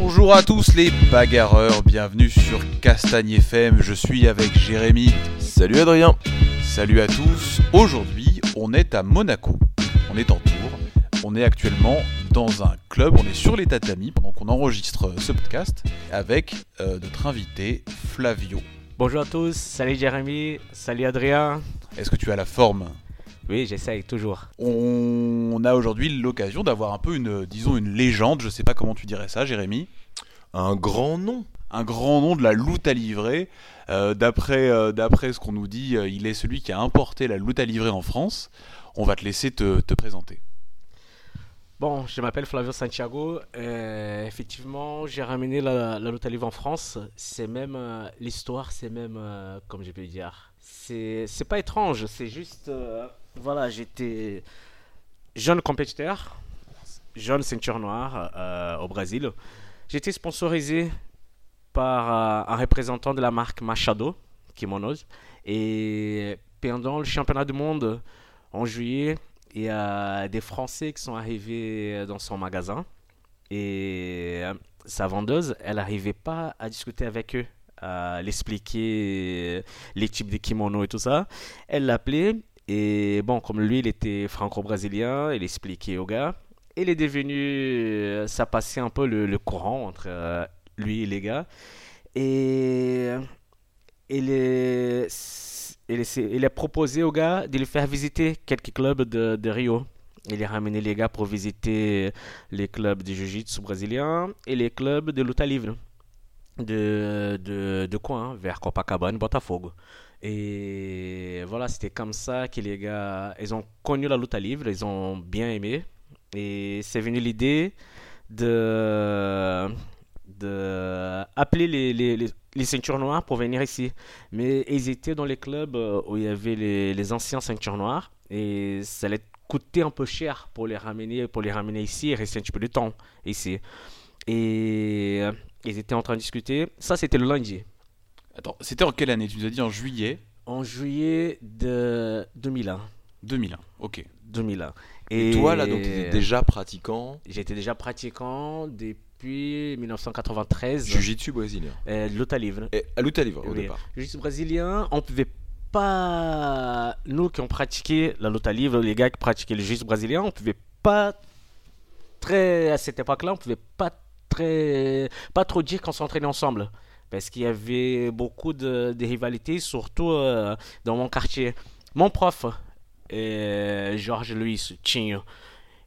Bonjour à tous les bagarreurs, bienvenue sur Castagne FM, je suis avec Jérémy. Salut Adrien. Salut à tous, aujourd'hui on est à Monaco, on est en tour, on est actuellement dans un club, on est sur les tatamis pendant qu'on enregistre ce podcast avec euh, notre invité Flavio. Bonjour à tous, salut Jérémy, salut Adrien. Est-ce que tu as la forme? Oui, j'essaye toujours. On a aujourd'hui l'occasion d'avoir un peu une, disons, une légende, je sais pas comment tu dirais ça Jérémy. Un grand nom. Un grand nom de la loot à livrer. Euh, d'après, euh, d'après ce qu'on nous dit, euh, il est celui qui a importé la loot à livrer en France. On va te laisser te, te présenter. Bon, je m'appelle Flavio Santiago. Euh, effectivement, j'ai ramené la, la à livre en France. C'est même euh, l'histoire, c'est même, euh, comme je peux dire, c'est c'est pas étrange. C'est juste, euh, voilà, j'étais jeune compétiteur, jeune ceinture noire euh, au Brésil. J'étais sponsorisé par euh, un représentant de la marque Machado, Kimonos. Et pendant le championnat du monde en juillet, il y a des Français qui sont arrivés dans son magasin. Et euh, sa vendeuse, elle n'arrivait pas à discuter avec eux, à l'expliquer les types de kimonos et tout ça. Elle l'appelait. Et bon, comme lui, il était franco-brésilien, il expliquait au gars. Il est devenu. euh, Ça passait un peu le, courant entre euh, lui et les gars. Et il, est, il, est- il a proposé au gars de lui faire visiter quelques clubs de, Rio. Il a ramené les gars pour visiter les clubs de jiu-jitsu brésilien et les clubs de luta livre de, de, coin, vers Copacabana, Botafogo. Et voilà, c'était comme ça que les gars, ils ont connu la luta livre, ils ont bien aimé. Et c'est venu l'idée de, de appeler les, les, les, les ceintures noires pour venir ici. Mais ils étaient dans les clubs euh, où il y avait les, les anciens ceintures noires et ça allait coûter un peu cher pour les ramener, pour les ramener ici et rester un petit peu de temps ici. Et euh, ils étaient en train de discuter. Ça, c'était le lundi. Attends, c'était en quelle année? Tu nous as dit en juillet En juillet de 2001. 2001. Ok. 2001. Et, toi là, donc, t'étais déjà pratiquant? J'étais déjà pratiquant depuis 1993. Jiu-Jitsu brésilien. Euh, Luta livre. Et Luta Livre au Oui. départ. Jiu-jitsu brésilien, on pouvait pas. Nous qui ont pratiqué la luta livre, les gars qui pratiquaient le jiu-jitsu brésilien, on pouvait pas très. À cette époque-là, on pouvait pas très. Pas trop dire qu'on s'entraînait ensemble. Parce qu'il y avait beaucoup de, rivalités, surtout euh, dans mon quartier. Mon prof, euh, Georges Luis Tinho,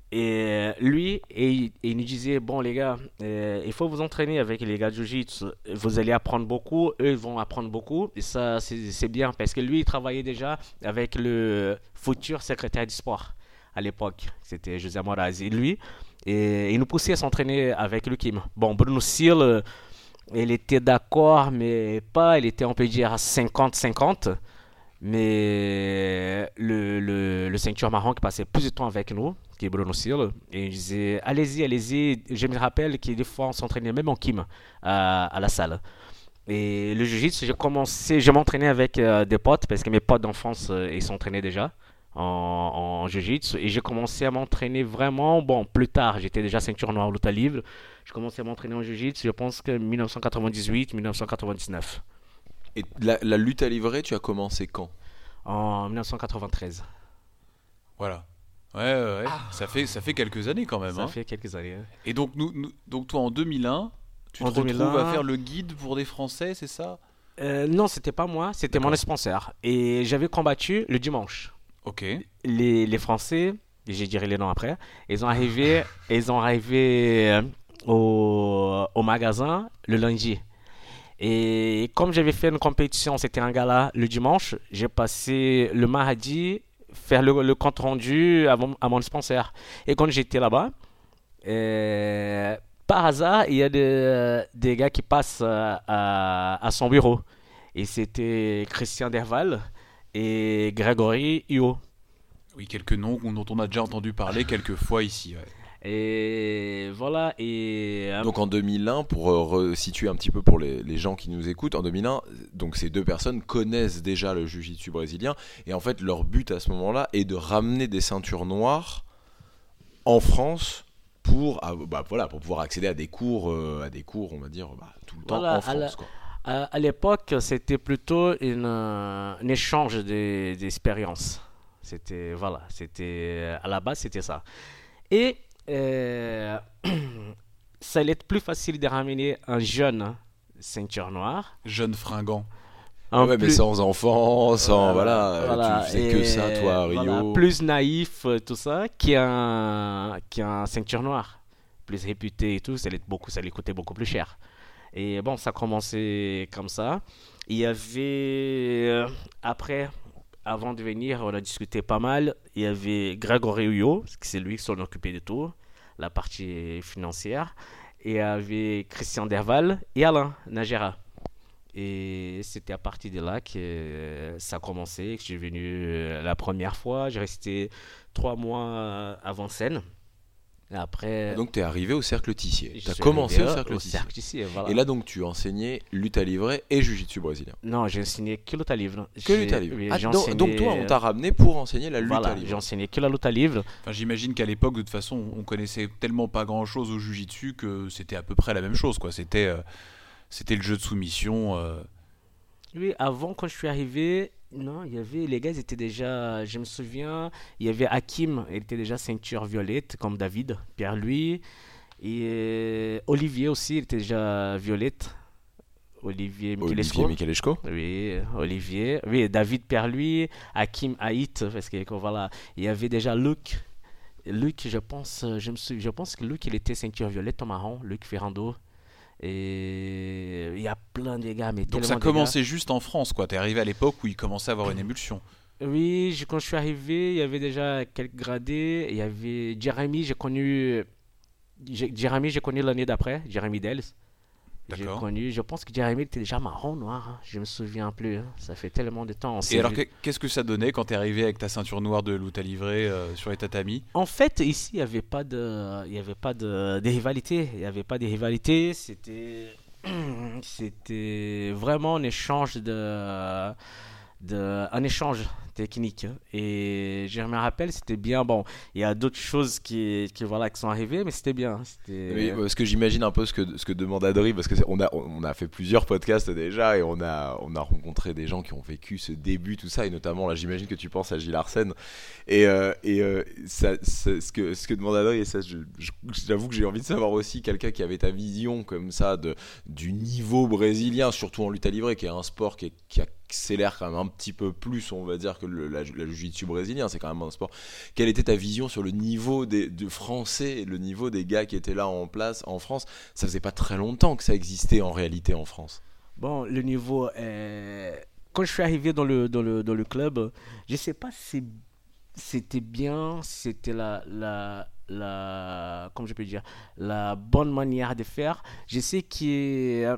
et lui, il- nous disait, bon les gars, euh, il faut vous entraîner avec les gars de Jiu-Jitsu. Vous allez apprendre beaucoup, eux vont apprendre beaucoup. Et ça, c'est bien parce que lui, il travaillait déjà avec le futur secrétaire du sport à l'époque. C'était José Moraz. Et lui, il nous poussait à s'entraîner avec le Kim. Bon, Bruno Sil, il était d'accord, mais pas. Il était, on peut dire, à 50-50. Mais le, le, ceinture marron qui passait plus de temps avec nous, qui est Bruno Sil, et il disait Allez-y, allez-y. Je me rappelle que des fois on s'entraînait même en Kim à, à la salle. Et le jiu-jitsu, j'ai commencé, je m'entraînais avec euh, des potes parce que mes potes d'enfance euh, ils s'entraînaient déjà en, en jiu-jitsu et j'ai commencé à m'entraîner vraiment bon plus tard j'étais déjà ceinture noire luta livre je commençais à m'entraîner en jiu-jitsu je pense que 1998 1999 Et la, la lutte à livrer, tu as commencé quand? En 1993 Voilà. Ouais, ouais, ouais. Ça, fait, ça fait quelques années quand même. ça hein. fait quelques années. Et donc, nous, nous- donc toi en 2001, tu En te retrouves 2001. à faire le guide pour des Français, c'est ça? Euh, non c'était pas moi c'était mon sponsor et j'avais combattu le dimanche Ok. les, les Français, je dirai les noms après, ils ont arrivé, ils ont arrivé euh, au, au magasin le lundi. Et comme j'avais fait une compétition, c'était un gala le dimanche, j'ai passé le mardi faire le, compte rendu à mon, à mon sponsor. Et quand j'étais là-bas, euh, par hasard, il y a des, des gars qui passent euh, à, son bureau. Et c'était Christian Derval et Grégory Huot. Oui, quelques noms dont on a déjà entendu parler quelques fois ici. Et voilà, et euh, Donc en 2001, pour euh, resituer un petit peu pour les, les gens qui nous écoutent, en 2001, donc ces deux personnes connaissent déjà le jiu-jitsu brésilien et en fait leur but à ce moment-là est de ramener des ceintures noires en France pour, ah, bah, voilà, pour pouvoir accéder à des cours, euh, à des cours, on va dire, bah, tout le temps en France. À, l'époque, c'était plutôt une, euh, un échange d'expériences. C'était, voilà, c'était, à la base, c'était ça. Et ça allait être plus facile de ramener un jeune ceinture noire. Jeune fringant. un ouais, mais plus- sans enfants, sans voilà, voilà, tu faisais que ça, toi, à Rio. voilà, plus naïf, euh, tout ça, qui a un, qui a un ceinture noire, plus réputé et tout, ça allait, beaucoup, ça allait coûter beaucoup plus cher. Et bon, ça a commencé comme ça. Il y avait, euh, après, avant de venir, on a discuté pas mal. Il y avait Grégory Huyo, c'est lui qui s'en occupait de tout, la partie financière. Et avait Christian Derval et Alain Nagera. Et c'était à partir de là que euh, ça a commencé, que je suis venu euh, la première fois. J'ai resté trois mois euh, avant scène. Après, Donc tu es arrivé au cercle Tissier. Tu as commencé au cercle au Tissier. cercle Tissier, voilà. Et là donc tu enseignais lutte à livrer et jiu-jitsu brésilien. Non, j'ai enseigné que lutte à livre. Que J'ai- lutte à livre. Ah, j'ai donc, toi on t'a ramené pour enseigner la lutte Voilà, à j'ai livre. enseigné que la lutte à livre. Enfin, j'imagine qu'à l'époque, de toute façon, on connaissait tellement pas grand-chose au jujitsu que c'était à peu près la même chose, quoi. C'était, euh, c'était le jeu de soumission. euh, Oui, avant, quand je suis arrivé, non, il y avait, les gars, ils étaient déjà, je me souviens, il y avait Hakim, il était déjà ceinture violette, comme David, Pierre-Louis, et euh, Olivier aussi, il était déjà violette. Olivier Michelesco. Olivier. Oui, Olivier. Oui, David Pierre-Louis, Hakim Haït, parce que voilà, il y avait déjà Luc. Luc, je pense, je me souviens, je pense que Luc, il était ceinture violette en marron, Luc Ferrando. Et il y a plein de gars, mais Donc ça commençait juste en France, quoi. T'es arrivé à l'époque où il commençait à avoir une émulsion. Oui, je- quand je suis arrivé, il y avait déjà quelques gradés. Il y avait Jeremy, j'ai connu. Jeremy, j'ai connu l'année d'après, Jeremy Dells. J'ai connu, je pense que Jeremy était déjà marron noir, hein. je me souviens plus. hein. Ça fait tellement de temps. Et alors, qu'est-ce que ça donnait quand t'es arrivé avec ta ceinture noire de lutte à livrer euh, sur les tatamis? En fait, ici, il n'y avait pas de, il y avait pas de. Il n'y avait pas de rivalité. C'était, c'était vraiment un échange de, de, un échange technique. Et je me rappelle, c'était bien. Bon, il y a d'autres choses qui, qui voilà, qui sont arrivées, mais c'était bien. C'était. Oui, parce que j'imagine un peu ce que, ce que demande Adri, parce que c'est- on a, on a fait plusieurs podcasts déjà et on a, on a rencontré des gens qui ont vécu ce début, tout ça, et notamment là, j'imagine que tu penses à Gilles Arsène. Et, euh, et euh, ce, que, ce que demande Adri, et ça, j'avoue que j'ai envie de savoir aussi quelqu'un qui avait ta vision comme ça de, du niveau brésilien, surtout en lutte à livrer, qui est un sport qui, qui accélère quand même un petit peu plus, on va dire, que le, la, la jiu-jitsu brésilien. C'est quand même un sport quelle était ta vision sur le niveau des de français le niveau des gars qui étaient là en place en France? Ça faisait pas très longtemps que ça existait en réalité en France. Bon, le niveau. euh, Quand je suis arrivé dans le, dans le, dans le club, je sais pas si c'était bien, si c'était la, la, la. Comment je peux dire La bonne manière de faire. Je sais que euh,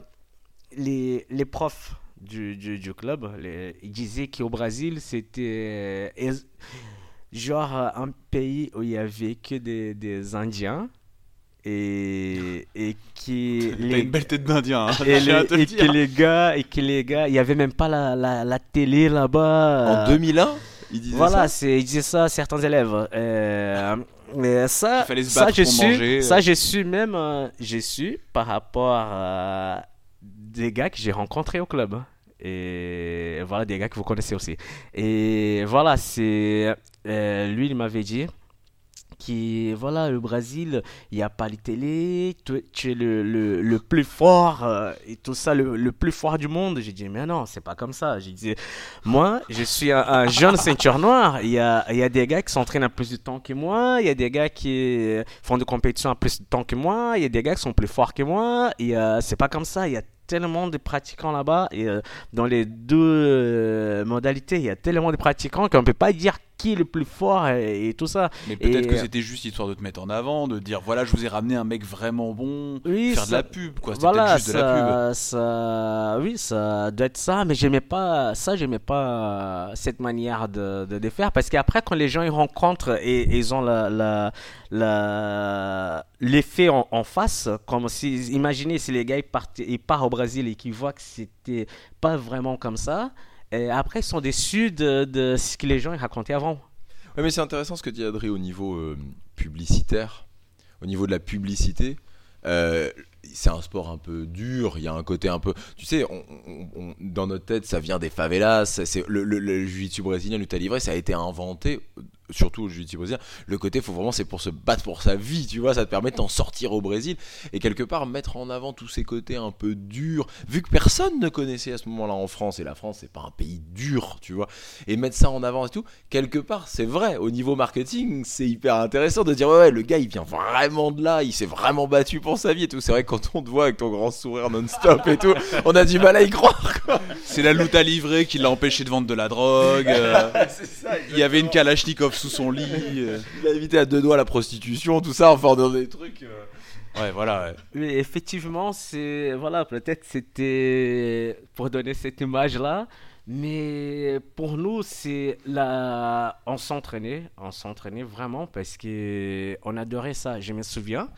les, les profs du, du, du club. Les- ils disaient qu'au Brésil, c'était. euh, Genre euh, un pays où il y avait que des, des Indiens et, et qui T'as une belle tête d'Indien, hein, et, je les- et que les gars et que les gars il y avait même pas la, la, la télé là-bas. En euh, 2001 Ils disaient voilà c'est ils disaient ça à certains élèves. Euh, mais ça Il fallait se ça battre j'ai pour su manger, ça euh. j'ai su même euh, j'ai su par rapport à des gars que j'ai rencontrés au club hein. et voilà des gars que vous connaissez aussi. Et voilà c'est euh, lui il m'avait dit qui voilà le Brésil il n'y a pas les télé tu, es le, le, le plus fort euh, et tout ça le, le plus fort du monde. J'ai dit mais non c'est pas comme ça. J'ai dit moi je suis un, un jeune ceinture noire. Il y a, y a des gars qui s'entraînent à plus de temps que moi. Il y a des gars qui font des compétitions à plus de temps que moi. Il y a des gars qui sont plus forts que moi. Et euh, c'est pas comme ça. Il y a tellement de pratiquants là-bas et euh, dans les deux euh, modalités il y a tellement de pratiquants qu'on peut pas dire qui est le plus fort et, et tout ça Mais peut-être que c'était juste histoire de te mettre en avant, de dire voilà, je vous ai ramené un mec vraiment bon, oui faire de ça- la pub, quoi. C'était voilà, juste de la pub. ça, ça, oui, ça doit être ça, mais j'aimais pas ça, j'aimais pas cette manière de, de, de faire parce qu'après quand les gens ils rencontrent et, et ils ont la, la, la- l'effet en, en face, comme si, imaginez si les gars ils partent, ils partent au Brésil et qu'ils voient que c'était pas vraiment comme ça, et après ils sont déçus de, ce que les gens racontaient avant. Ouais, mais c'est intéressant ce que dit Adri au niveau euh, publicitaire. au niveau de la publicité, euh, c'est un sport un peu dur, il y a un côté un peu... Tu sais, dans notre tête, ça vient des favelas, c'est, le, le, le brésilien, lutte à ça a été inventé, surtout le jiu-jitsu brésilien, le côté, faut vraiment, c'est pour se battre pour sa vie, tu vois, ça te permet de t'en sortir au Brésil, et quelque part, mettre en avant tous ces côtés un peu durs, vu que personne ne connaissait à ce moment-là en France, et la France, c'est pas un pays dur, tu vois, et mettre ça en avant et tout, quelque part, c'est vrai, au niveau marketing, c'est hyper intéressant de dire, ouais, ouais, le gars, il vient vraiment de là, il s'est vraiment battu pour sa vie et tout. C'est vrai quand on te voit avec ton grand sourire non-stop et tout, on a du mal à y croire. C'est la loot à livrer qui l'a empêché de vendre de la drogue. euh, il y avait une Kalachnikov sous son lit. euh. Il a évité à deux doigts la prostitution, tout ça, enfin, dans des trucs. euh. Ouais, voilà. ouais. Oui, effectivement, c'est voilà, peut-être c'était pour donner cette image-là, mais pour nous, c'est la, on s'entraînait, on s'entraînait vraiment parce que on adorait ça. Je me souviens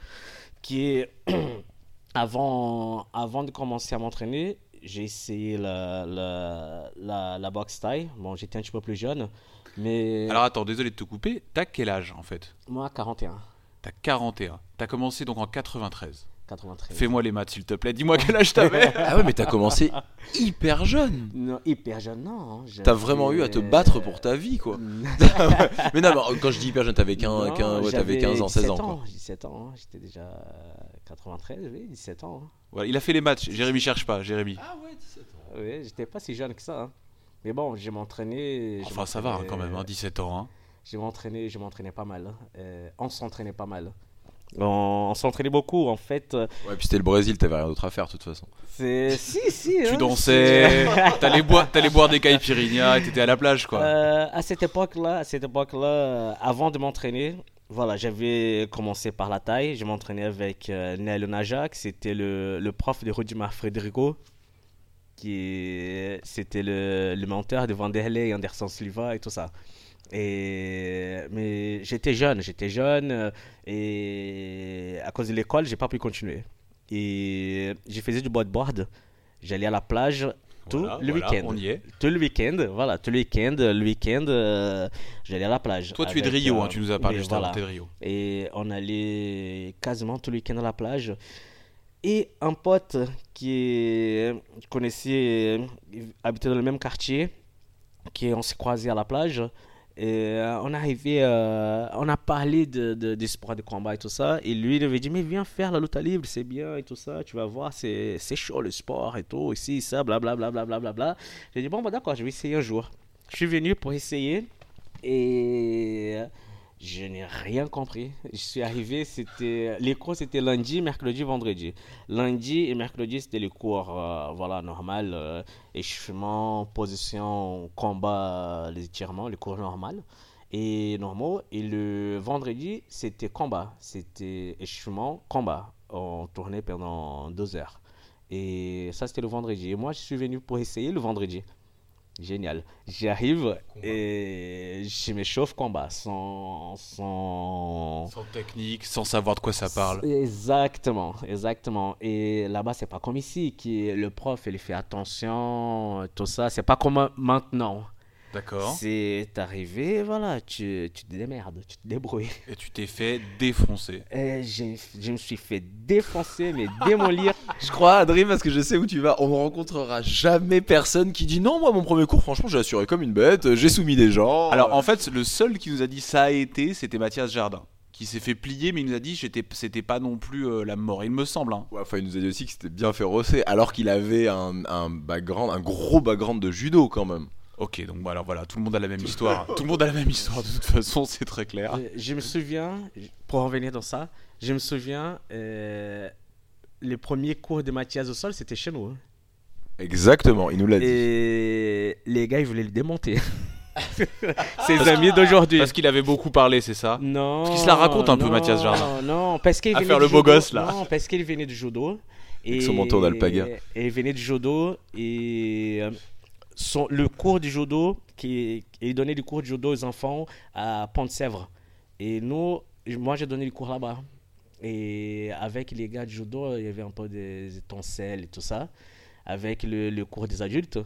que avant, avant de commencer à m'entraîner, j'ai essayé la, la, la, la boxe taille. Bon, j'étais un petit peu plus jeune, mais Alors attends, désolé de te couper. T'as quel âge en fait? Moi, 41, T'as 41. T'as commencé donc en 93. 93. Fais-moi les maths s'il te plaît. Dis-moi quel âge t'avais. Ah ouais, mais t'as commencé hyper jeune. Non, hyper jeune, non. T'as vraiment eu à te battre pour ta vie, quoi. mais non, mais quand je dis hyper jeune, t'avais 15, Non, 15, ouais, t'avais j'avais 15 ans, 16 ans, 17 quoi. 17 ans, hein, j'étais déjà euh, 93, oui, 17 ans. hein. Voilà, il a fait les maths. Jérémy cherche pas. Jérémy. Ah ouais, 17 ans. Oui, j'étais pas si jeune que ça. hein. Mais bon, je m'entraînais. Enfin, ça va hein, quand même. hein, 17 ans. hein. Je m'entraînais, je m'entraînais pas mal. hein. Euh, on s'entraînait pas mal. On, on s'entraînait beaucoup, en fait. euh, Ouais, puis c'était le Brésil, t'avais rien d'autre à faire, de toute façon. C'est si si. Tu hein, dansais. T'allais boire, t'allais boire des caipirinhas et t'étais à la plage quoi. Euh, à cette époque-là, à cette époque-là, euh, avant de m'entraîner, voilà, j'avais commencé par la taille. Je m'entraînais avec euh, Nel Najak, c'était le, le prof de Rudimar Frederico, qui c'était le, le menteur de Vanderlei, Anderson Silva et tout ça. Et mais j'étais jeune, j'étais jeune euh, et à cause de l'école, j'ai pas pu continuer. Et je faisais du bodyboard. J'allais à la plage tout Voilà, le voilà, week-end On y est. tout le week-end, voilà, tout le week-end, le week-end, euh, j'allais à la plage. Toi, tu es de Rio. euh, hein, tu nous as parlé juste voilà. avant. De Rio. Et on allait quasiment tout le week-end à la plage. Et un pote qui est, euh, habitait dans le même quartier, qui on s'est croisé à la plage. Euh, on arrivé, euh, on a parlé de, de, des de combat et tout ça. Et lui, il avait dit, mais viens faire la lutte libre, c'est bien et tout ça. Tu vas voir, c'est chaud le sport et tout, ici, ça, blablabla. Bla, bla, bla, bla. J'ai dit, bon, bah, d'accord, je vais essayer un jour. Je suis venu pour essayer et je n'ai rien compris. Je suis arrivé, c'était les cours c'était lundi, mercredi, vendredi. Lundi et mercredi c'était les cours euh, voilà normal, euh, échauffement, position, combat, euh, les étirements, les cours normaux et normaux. Et le vendredi c'était combat, c'était échauffement, combat. On tournait pendant deux heures. Et ça c'était le vendredi. Et moi je suis venu pour essayer le vendredi. Génial. J'arrive et je m'échauffe combat sans, sans... Sans technique, sans savoir de quoi ça parle. Exactement, exactement. Et là-bas, c'est pas comme ici, qui le prof, il fait attention, tout ça. C'est pas comme maintenant. D'accord. C'est arrivé, voilà, tu, tu te démerdes, tu te débrouilles. Et tu t'es fait défoncer. Et je me suis fait défoncer, mais démolir. Je crois, Adrien, parce que je sais où tu vas, on ne rencontrera jamais personne qui dit non, moi, mon premier cours, franchement, j'ai assuré comme une bête, j'ai soumis des gens. Alors en fait, le seul qui nous a dit ça a été, c'était Mathias Jardin, qui s'est fait plier, mais il nous a dit j'étais, c'était pas non plus euh, la mort, il me semble. hein. Ouais, enfin, il nous a dit aussi que c'était bien fait rosser, alors qu'il avait un, un background, un gros background de judo quand même. Ok, donc voilà, voilà, tout le monde a la même histoire. tout le monde a la même histoire de toute façon, c'est très clair. Je me souviens, pour revenir dans ça, je me souviens, euh, les premiers cours de Mathias au sol, c'était chez nous. hein. Exactement, il nous l'a dit. Et les gars, ils voulaient le démonter. Ses amis d'aujourd'hui. Parce qu'il avait beaucoup parlé, c'est ça? Non. Parce qu'il se la raconte un peu, Mathias Jardin. Non, parce qu'il À venait faire du le beau judo. gosse, là. Non, parce qu'il venait du judo. Et, Avec son manteau d'alpaga. Et il venait du judo. Et euh, son, le cours du judo, qui, il donnait du cours de judo aux enfants à Pont-de-Sèvres. Et nous, moi, j'ai donné du cours là-bas. Et avec les gars du judo, il y avait un peu des étincelles et tout ça. Avec le, le cours des adultes.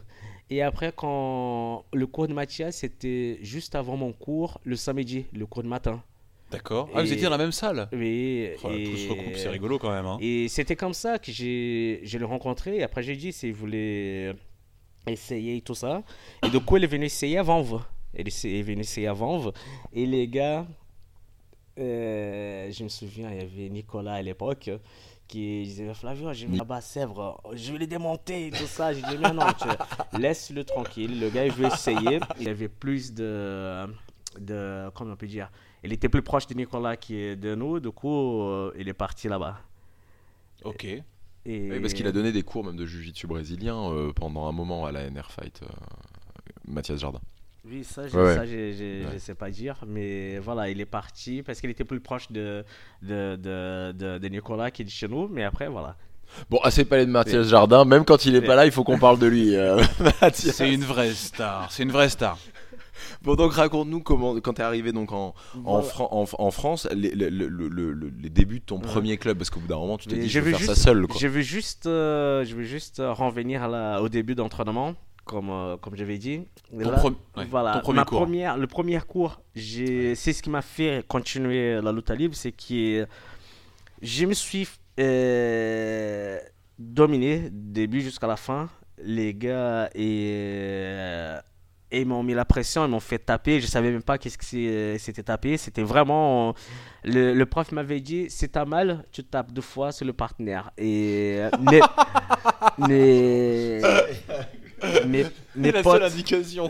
Et après, quand le cours de Mathias, c'était juste avant mon cours, le samedi, le cours de matin. D'accord. Ah, vous étiez dans la même salle? Oui. Oh, Tout se recoupe, c'est rigolo quand même. hein. Et c'était comme ça que j'ai je l'ai rencontré. Et après, j'ai dit s'il voulait essayer tout ça. Et du coup, il est venu essayer à Vanves. Il est est venu essayer à Vanves. Et les gars, euh, je me souviens, il y avait Nicolas à l'époque qui disait Flavio, je vais là-bas Sèvres, je vais les démonter et tout ça. J'ai dit non, tu- laisse-le tranquille. Le gars, il veut essayer. Il avait plus de. de comment on peut dire Il était plus proche de Nicolas qui de nous. Du coup, euh, il est parti là-bas. Ok. Et... Oui, parce qu'il a donné des cours même de jiu-jitsu brésilien euh, pendant un moment à la NR Fight, euh, Mathias Jardin. Oui, ça, je, Ouais, Ouais. je sais pas dire. Mais voilà, il est parti parce qu'il était plus proche de, de, de, de, de Nicolas qui est de chez nous. Mais après, voilà. Bon, assez parlé de Mathias Jardin, même quand il est pas là, il faut qu'on parle de lui. euh. C'est une vraie star. C'est une vraie star. Bon, donc raconte-nous comment, quand t'es arrivé donc en, en, Voilà. Fran- en, en France, les, le- le- le- le- les débuts de ton premier club, parce qu'au bout d'un moment, tu t'es Mais dit, je je vais veux faire ça juste- seul. Quoi. Je veux juste, euh, je veux juste euh, revenir à la- au début d'entraînement, comme, euh, comme j'avais dit. Et Ton, là, pre- ouais, voilà, ton premier ma cours. première, le premier cours, j'ai, c'est ce qui m'a fait continuer la lutte libre, c'est que je me suis euh, dominé du début jusqu'à la fin. Les gars et, euh, et ils m'ont mis la pression, ils m'ont fait taper. Je savais même pas qu'est-ce que c'est- c'était tapé. C'était vraiment le, le prof m'avait dit si t'as mal, tu tapes deux fois sur le partenaire. Et euh, mes, mes, mes, mes potes,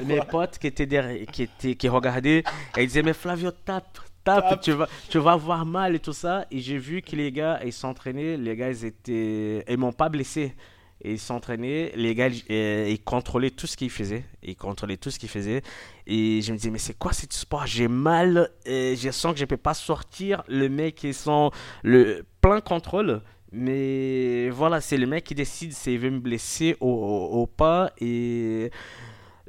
mes potes qui étaient derrière, qui étaient, qui regardaient, et ils disaient mais Flavio tape, tape, Tape. tu vas, tu vas avoir mal et tout ça. Et j'ai vu que les gars ils s'entraînaient, les gars ils étaient, ils m'ont pas blessé. Et ils s'entraînaient, les gars euh, ils contrôlaient tout ce qu'ils faisaient, ils contrôlaient tout ce qu'ils faisaient. Et je me disais mais c'est quoi ce sport? J'ai mal, et je sens que je peux pas sortir. Le mec ils sont le plein contrôle. Mais voilà, c'est le mec qui décide s'il veut me blesser ou- ou pas. Et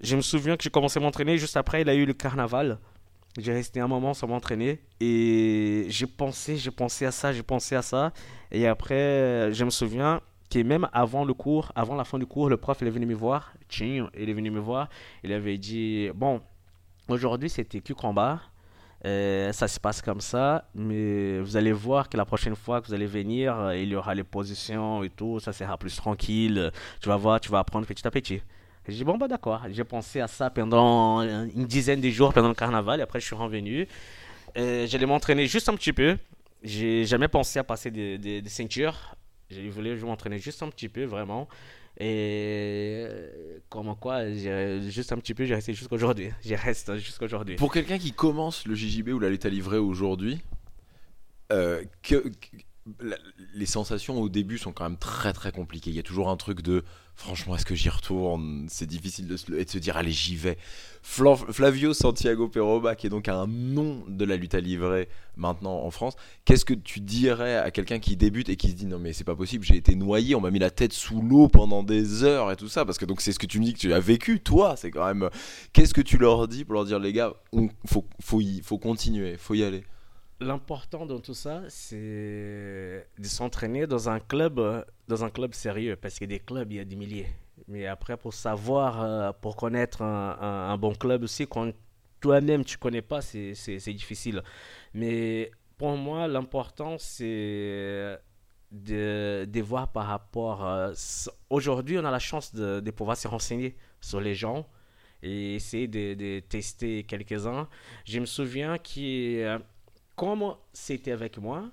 je me souviens que j'ai commencé à m'entraîner. Juste après, il a eu le carnaval. J'ai resté un moment sans m'entraîner. Et j'ai pensé, j'ai pensé à ça, j'ai pensé à ça. Et après, je me souviens que même avant le cours, avant la fin du cours, le prof est venu me voir. Tching, il est venu me voir. Il avait dit Bon, aujourd'hui c'était que combat. Euh, ça se passe comme ça, mais vous allez voir que la prochaine fois que vous allez venir, euh, il y aura les positions et tout, ça sera plus tranquille. Tu vas voir, tu vas apprendre petit à petit. J'ai dit, bon, bah d'accord. J'ai pensé à ça pendant une dizaine de jours pendant le carnaval, et après je suis revenu. Euh, J'allais m'entraîner juste un petit peu. J'ai jamais pensé à passer des ceintures. J'ai voulu m'entraîner juste un petit peu, vraiment. Et euh, comme quoi, juste un petit peu, j'ai resté jusqu'aujourd'hui. J'ai resté jusqu'aujourd'hui. Pour quelqu'un qui commence le JJB ou la lutte à aujourd'hui, euh, les sensations au début sont quand même très très compliquées. Il y a toujours un truc de franchement, est-ce que j'y retourne C'est difficile de se, de se dire allez, j'y vais. Flavio Santiago Peroba, qui est donc un nom de la lutte à livrer maintenant en France, qu'est-ce que tu dirais à quelqu'un qui débute et qui se dit non, mais c'est pas possible, j'ai été noyé, on m'a mis la tête sous l'eau pendant des heures et tout ça Parce que donc c'est ce que tu me dis que tu as vécu, toi, c'est quand même. Qu'est-ce que tu leur dis pour leur dire les gars, on, faut, faut, y, faut continuer, faut y aller? L'important dans tout ça, c'est de s'entraîner dans un club, euh, dans un club sérieux, parce que des clubs, il y a des milliers. Mais après, pour savoir, euh, pour connaître un, bon club aussi, quand toi-même tu connais pas, c'est difficile. Mais pour moi, l'important, c'est de, voir par rapport. euh, Aujourd'hui, on a la chance de, pouvoir se renseigner sur les gens et essayer de, tester quelques-uns. Je me souviens que, comme c'était avec moi,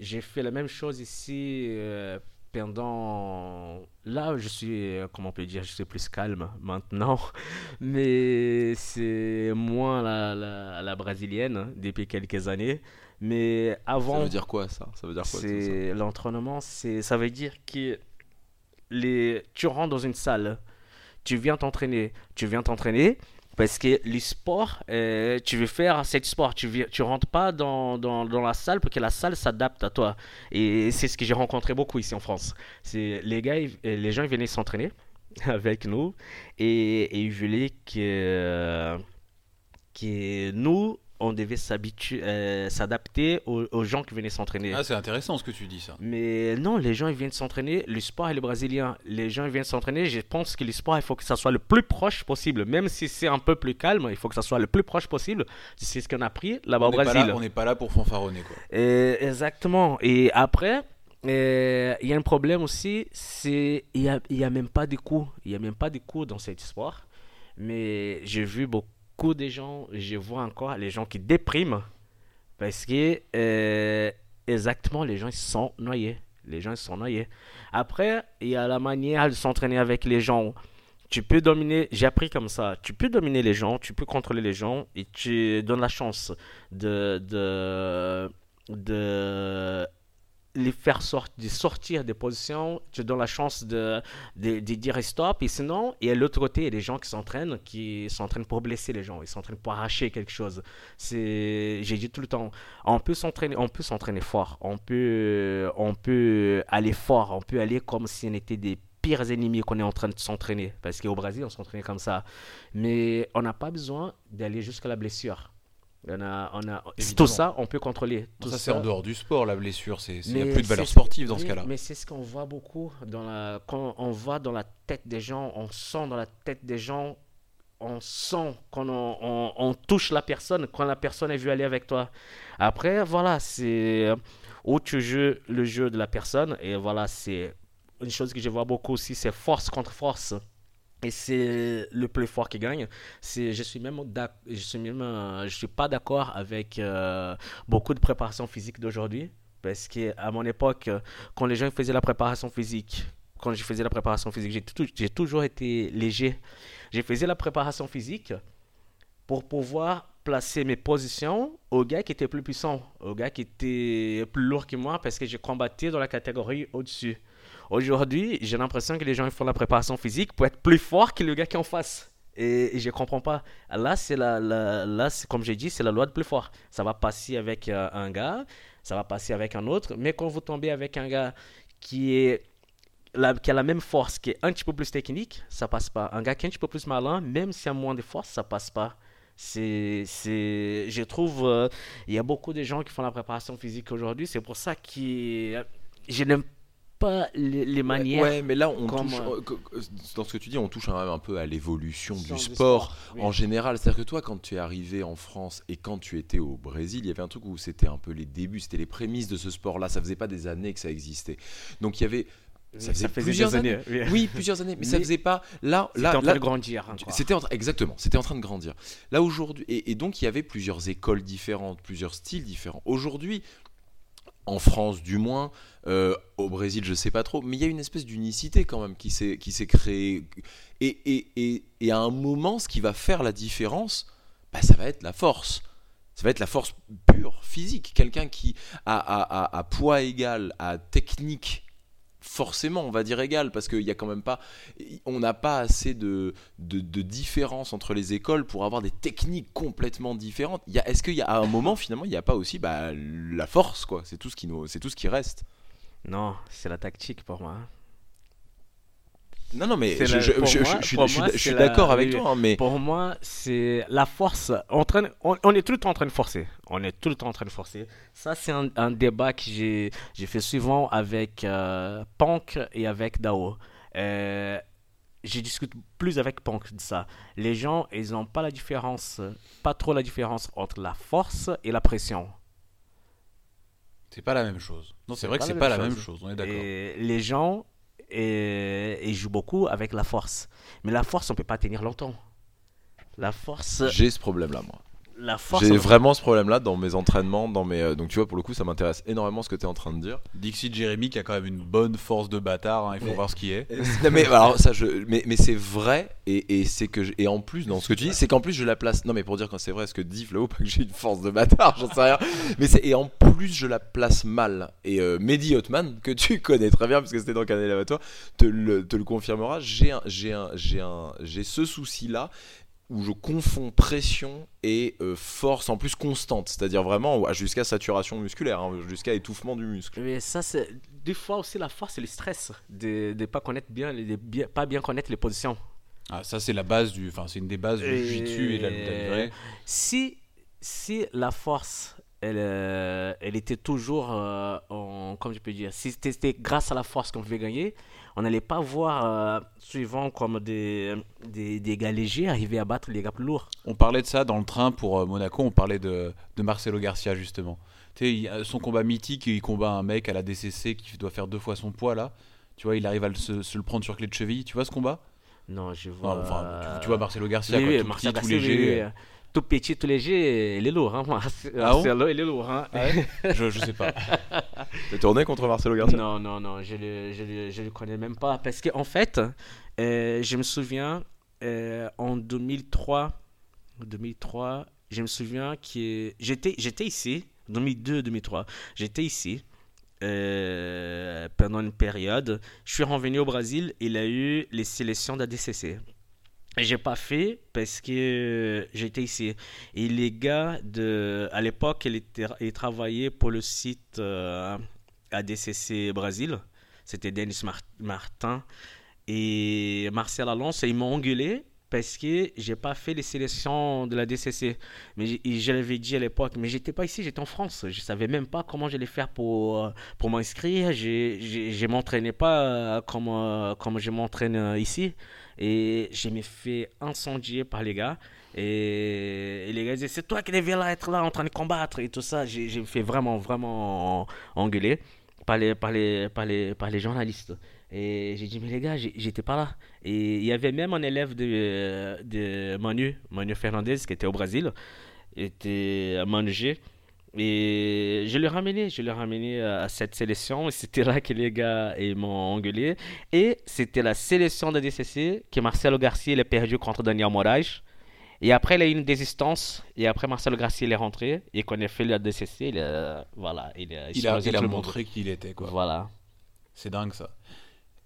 j'ai fait la même chose ici euh, pendant... Là, je suis, euh, comment on peut dire, je suis plus calme maintenant, mais c'est moins la, la, la brésilienne hein, depuis quelques années. Mais Ça avant, veut dire quoi ça? Ça veut dire quoi ça c'est l'entraînement, c'est ça veut dire que les tu rentres dans une salle, tu viens t'entraîner, tu viens t'entraîner parce que le sport, euh, tu veux faire cet sport, tu tu rentres pas dans, la salle parce que la salle s'adapte à toi. Et c'est ce que j'ai rencontré beaucoup ici en France. C'est les gars, ils- les gens venaient s'entraîner avec nous et, ils voulaient que nous on devait s'habituer, euh, s'adapter aux, aux gens qui venaient s'entraîner. Ah, c'est intéressant ce que tu dis, ça. Mais non, les gens ils viennent s'entraîner. Le sport est le brésilien. Les gens ils viennent s'entraîner. Je pense que le sport, il faut que ça soit le plus proche possible. Même si c'est un peu plus calme, il faut que ça soit le plus proche possible. C'est ce qu'on a pris là-bas au Brésil. là- on n'est pas là pour fanfaronner, quoi. Euh, exactement. Et après, euh, il y a un problème aussi, c'est il y a, il y a même pas de cours. Il y a même pas de cours dans cet sport. Mais j'ai vu beaucoup de gens, je vois encore les gens qui dépriment parce que euh, exactement les gens sont noyés. Les gens sont noyés. Après, il y a la manière de s'entraîner avec les gens. Tu peux dominer, j'ai appris comme ça, tu peux dominer les gens, tu peux contrôler les gens et tu donnes la chance de, de, de les faire sortir, de sortir des positions, tu donnes la chance de, de, de dire stop. Et sinon, et à l'autre côté, il y a des gens qui s'entraînent, qui s'entraînent pour blesser les gens, ils s'entraînent pour arracher quelque chose. C'est, j'ai dit tout le temps, on peut s'entraîner, on peut s'entraîner fort, on peut, on peut aller fort, on peut aller comme si on était des pires ennemis qu'on est en train de s'entraîner. Parce qu'au Brésil, on s'entraînait comme ça. Mais on n'a pas besoin d'aller jusqu'à la blessure. On a, on a, tout ça, on peut contrôler. Tout ça, c'est en dehors du sport, la blessure. Il n'y a plus de valeur sportive dans ce cas-là. Mais c'est ce qu'on voit beaucoup dans la, quand on voit dans la tête des gens, on sent dans la tête des gens, on sent quand on, on- on touche la personne, quand la personne est vue aller avec toi. Après, voilà, c'est où tu joues le jeu de la personne et voilà, c'est une chose que je vois beaucoup aussi, c'est force contre force. Et c'est le plus fort qui gagne. C'est, je suis même, je suis même, euh, je suis pas d'accord avec euh, beaucoup de préparation physique d'aujourd'hui. Parce qu'à mon époque, quand les gens faisaient la préparation physique, quand je faisais la préparation physique, j'ai, j'ai toujours été léger. J'ai faisais la préparation physique pour pouvoir placer mes positions aux gars qui étaient plus puissants, aux gars qui étaient plus lourds que moi, parce que je combattais dans la catégorie au-dessus. Aujourd'hui, j'ai l'impression que les gens font la préparation physique pour être plus fort que le gars qui en face. Et, et je comprends pas. Là, c'est la, la- là, comme j'ai dit, c'est la loi de plus fort. Ça va passer avec euh, un gars, ça va passer avec un autre. Mais quand vous tombez avec un gars qui a la même force, qui est un petit peu plus technique, ça passe pas. Un gars qui est un petit peu plus malin, même s'il a moins de force, ça passe pas. C'est, c'est, je trouve, euh, il y a beaucoup de gens qui font la préparation physique aujourd'hui. C'est pour ça que je n'aime pas les, les manières. Ouais, mais là, on comme, touche, euh, dans ce que tu dis, on touche quand même un peu à l'évolution du du sport oui. en général. C'est-à-dire que toi, quand tu es arrivé en France et quand tu étais au Brésil, il y avait un truc où c'était un peu les débuts, c'était les prémices de ce sport-là. Ça faisait pas des années que ça existait. Donc il y avait. Ça faisait plusieurs années. oui. Plusieurs années, mais, ça Mais faisait pas. Là, C'était là, en train là, de grandir. hein, c'était exactement, c'était en train de grandir. Là aujourd'hui, et, et donc il y avait plusieurs écoles différentes, plusieurs styles différents. Aujourd'hui, en France du moins, euh, au Brésil je sais pas trop, mais il y a une espèce d'unicité quand même qui s'est créée. Et, et, et, à un moment, ce qui va faire la différence, bah, ça va être la force. Ça va être la force pure, physique. Quelqu'un qui a, a, a- a poids égal, a technique forcément, on va dire égal, parce qu'il y a quand même pas, on n'a pas assez de, de, différence entre les écoles pour avoir des techniques complètement différentes. Est-ce qu'il y a à un moment finalement, il n'y a pas aussi bah, la force, quoi C'est tout ce qui nous, c'est tout ce qui reste. Non, c'est la tactique pour moi. Non, non, mais je, la- je- je- moi- je suis- d'accord avec oui, toi, hein, mais Pour moi, c'est la force. En train, on, on est tout le temps en train de forcer. On est tout le temps en train de forcer. Ça, c'est un, un débat que j'ai fait souvent avec euh, Punk et avec Dao. Euh, je discute plus avec Punk de ça. Les gens, ils n'ont pas la différence, pas trop la différence entre la force et la pression. C'est pas la même chose. Non, c'est vrai que c'est pas la même chose. on est d'accord. Les gens, ils jouent beaucoup avec la force. Mais la force, on peut pas tenir longtemps. La force, j'ai ce problème-là, moi. La force. J'ai vraiment ce problème-là dans mes entraînements, dans mes. euh, donc tu vois, pour le coup, ça m'intéresse énormément ce que tu es en train de dire. Dixie Jeremy qui a quand même une bonne force de bâtard, hein, il faut Mais- voir ce qui est. Non, mais alors ça je mais, mais c'est vrai et, et c'est que je- et en plus dans ce que tu dis c'est qu'en plus je la place non mais pour dire quand c'est vrai ce que dit Flo pas que j'ai une force de bâtard j'en sais rien mais c'est et en plus je la place mal et euh, Mehdi Hotman que tu connais très bien parce que c'était dans Canal Lavatoire te le, te le confirmera j'ai un j'ai un j'ai un j'ai ce souci là où je confonds pression et euh, force en plus constante c'est-à-dire vraiment jusqu'à saturation musculaire hein, jusqu'à étouffement du muscle Mais ça, c'est. Des fois aussi, la force, c'est le stress. De ne pas connaître bien, de bien- pas bien connaître les positions. Ah, ça c'est la base du, enfin c'est une des bases du Et- jiu-jitsu et de la lutte. Si si la force, elle, euh, elle était toujours euh, en, comme je peux dire, si c'était c'était grâce à la force qu'on pouvait gagner, on n'allait pas voir euh, suivant comme des, des, des gars légers arriver à battre les gars plus lourds. On parlait de ça dans le train pour euh, Monaco, on parlait de, de Marcelo Garcia justement. Tu sais, il- son combat mythique, il combat un mec à la DCC qui doit faire deux fois son poids là. Tu vois, il arrive à le- se, se le prendre sur clé de cheville. Tu vois ce combat? Non, je Non, vois. enfin, tu, tu vois Marcelo Garcia, Oui, quoi, oui, tout petit, Garcia, léger. oui. Tout petit, tout léger, il est lourd. Hein, Ah Marcelo, il est lourd. Hein. Ah ouais je, je sais pas. T'as tourné contre Marcelo Garcia Non, non, non, je le, je le, je le connais même pas. Parce qu'en en fait, euh, je me souviens, euh, en 2003, 2003, je me souviens que j'étais, j'étais ici, 2002-2003, j'étais ici. euh, pendant une période, je suis revenu au Brésil, il a eu les sélections de la DCC. Et J'ai pas fait parce que j'étais ici. Et les gars de, à l'époque, ils, travaillaient pour le site euh, ADCC Brésil. C'était Denis Mar- Martin et Marcel Alonso. Ils m'ont engueulé parce que j'ai pas fait les sélections de la DCC. Mais je l'avais dit à l'époque, mais j'étais pas ici, j'étais en France. Je savais même pas comment j'allais faire pour, euh, pour m'inscrire. J'ai- j'ai- Je m'entraînais pas euh, comme, euh, comme je m'entraîne euh, ici. Et je me fait incendier par les gars. Et, les gars disaient, c'est toi qui devais là être là en train de combattre et tout ça. J'ai j'ai me fait vraiment, vraiment engueuler par les, par les, par les, par les journalistes. Et j'ai dit, mais les gars, j'étais pas là. Et il y avait même un élève de, de Manu, Manu Fernandez, qui était au Brésil, était à Manu G. Et je l'ai ramené, je l'ai ramené à cette sélection. Et c'était là que les gars m'ont engueulé. Et c'était la sélection de DCC que Marcelo Garcia il a perdu contre Daniel Moraes. Et après, il a eu une désistance. Et après, Marcelo Garcia il est rentré. Et quand il a fait la DCC, il a, voilà, il a, Il a, il a tout le monde. montré qui il était, quoi. Voilà. C'est dingue ça.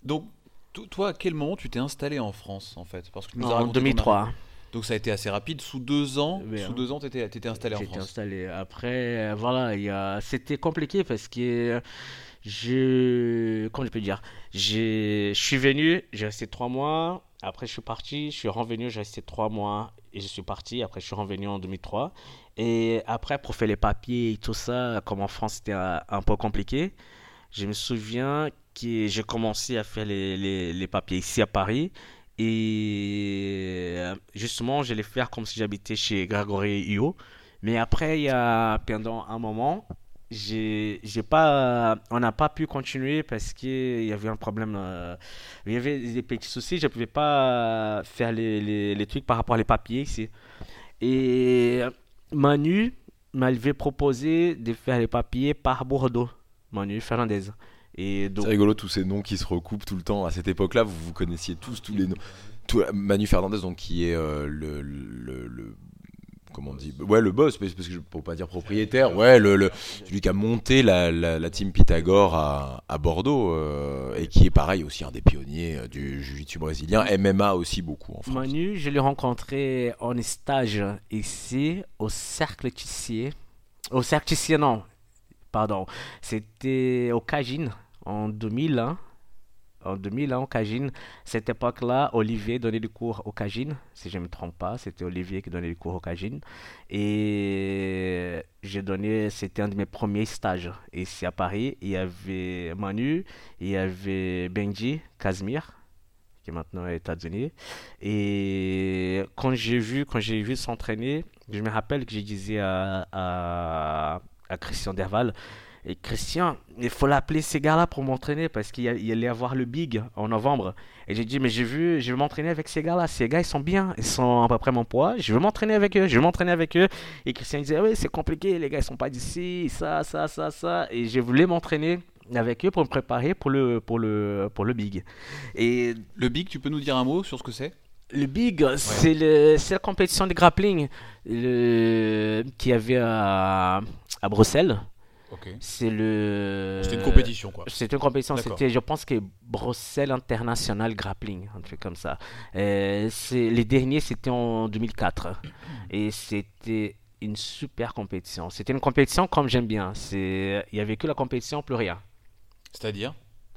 Donc, to- toi, à quel moment tu t'es installé en France, en fait? Parce que tu nous as En raconté ton 2003. arrivée. Donc ça a été assez rapide. Sous deux ans, Oui, sous hein. deux ans, t'étais étais installé en J'étais France. installé. Après, voilà, il y a... c'était compliqué parce que je. Comment je peux dire? Je suis venu, j'ai resté trois mois. Après, je suis parti, je suis revenu, j'ai resté trois mois et je suis parti. Après, je suis revenu en 2003. Et après, pour faire les papiers et tout ça, comme en France, c'était un, un peu compliqué. Je me souviens que j'ai commencé à faire les, les, les papiers ici à Paris. Et euh, justement, je les faire comme si j'habitais chez Grégory Huot. Mais après, il y a, pendant un moment, j'ai, pas, on n'a pas pu continuer parce qu'il y avait un problème. euh, il y avait des petits soucis. Je ne pouvais pas faire les, les, les trucs par rapport aux papiers ici. Et Manu m'avait proposé de faire les papiers par Bordeaux. Manu Fernandez. Et donc, C'est rigolo tous ces noms qui se recoupent tout le temps. À cette époque-là, vous vous connaissiez tous tous les noms. Tout, Manu Fernandez, donc qui est euh, le, le, le- comment on dit Ouais, le boss, parce que je- pour pas dire propriétaire. Ouais, le, le- celui qui a monté la, la, la team Pythagore à, à Bordeaux euh, et qui est pareil aussi un des pionniers euh, du jiu-jitsu brésilien, MMA aussi beaucoup en France. Manu, je l'ai rencontré en stage ici au Cercle Tissier. Au Cercle Tissier, non. Pardon. C'était au Cagine en 2001. En 2001, au Cagine. Cette époque-là, Olivier donnait des cours au Cagine. Si je ne me trompe pas, c'était Olivier qui donnait des cours au Cagine. Et j'ai donné, c'était un de mes premiers stages ici à Paris. Il y avait Manu, il y avait Benji, Casimir qui est maintenant aux États-Unis. Et quand j'ai vu, quand j'ai vu s'entraîner, je me rappelle que je disais à, à Christian Derval, et Christian, il faut l'appeler ces gars-là pour m'entraîner parce qu'il y allait avoir le big en novembre. Et j'ai dit, mais j'ai vu, je vais m'entraîner avec ces gars-là. Ces gars, ils sont bien, ils sont à peu près mon poids. Je veux m'entraîner avec eux, je veux m'entraîner avec eux. Et Christian disait, oui, c'est compliqué, les gars, ils sont pas d'ici, ça, ça, ça, ça. Et je voulais m'entraîner avec eux pour me préparer pour le, pour le, pour le big. Et Le Big, tu peux nous dire un mot sur ce que c'est? Le Big, c'est le- c'est la compétition de grappling le, qu'il y avait à, à Bruxelles. C'est le. C'était une compétition, quoi. C'était une compétition. C'était, je pense que Bruxelles International Grappling, un truc comme ça. Euh, c'est, les derniers, c'était en 2004. Et c'était une super compétition. C'était une compétition comme j'aime bien. C'est, il y avait que la compétition, plus rien. C'est-à-dire?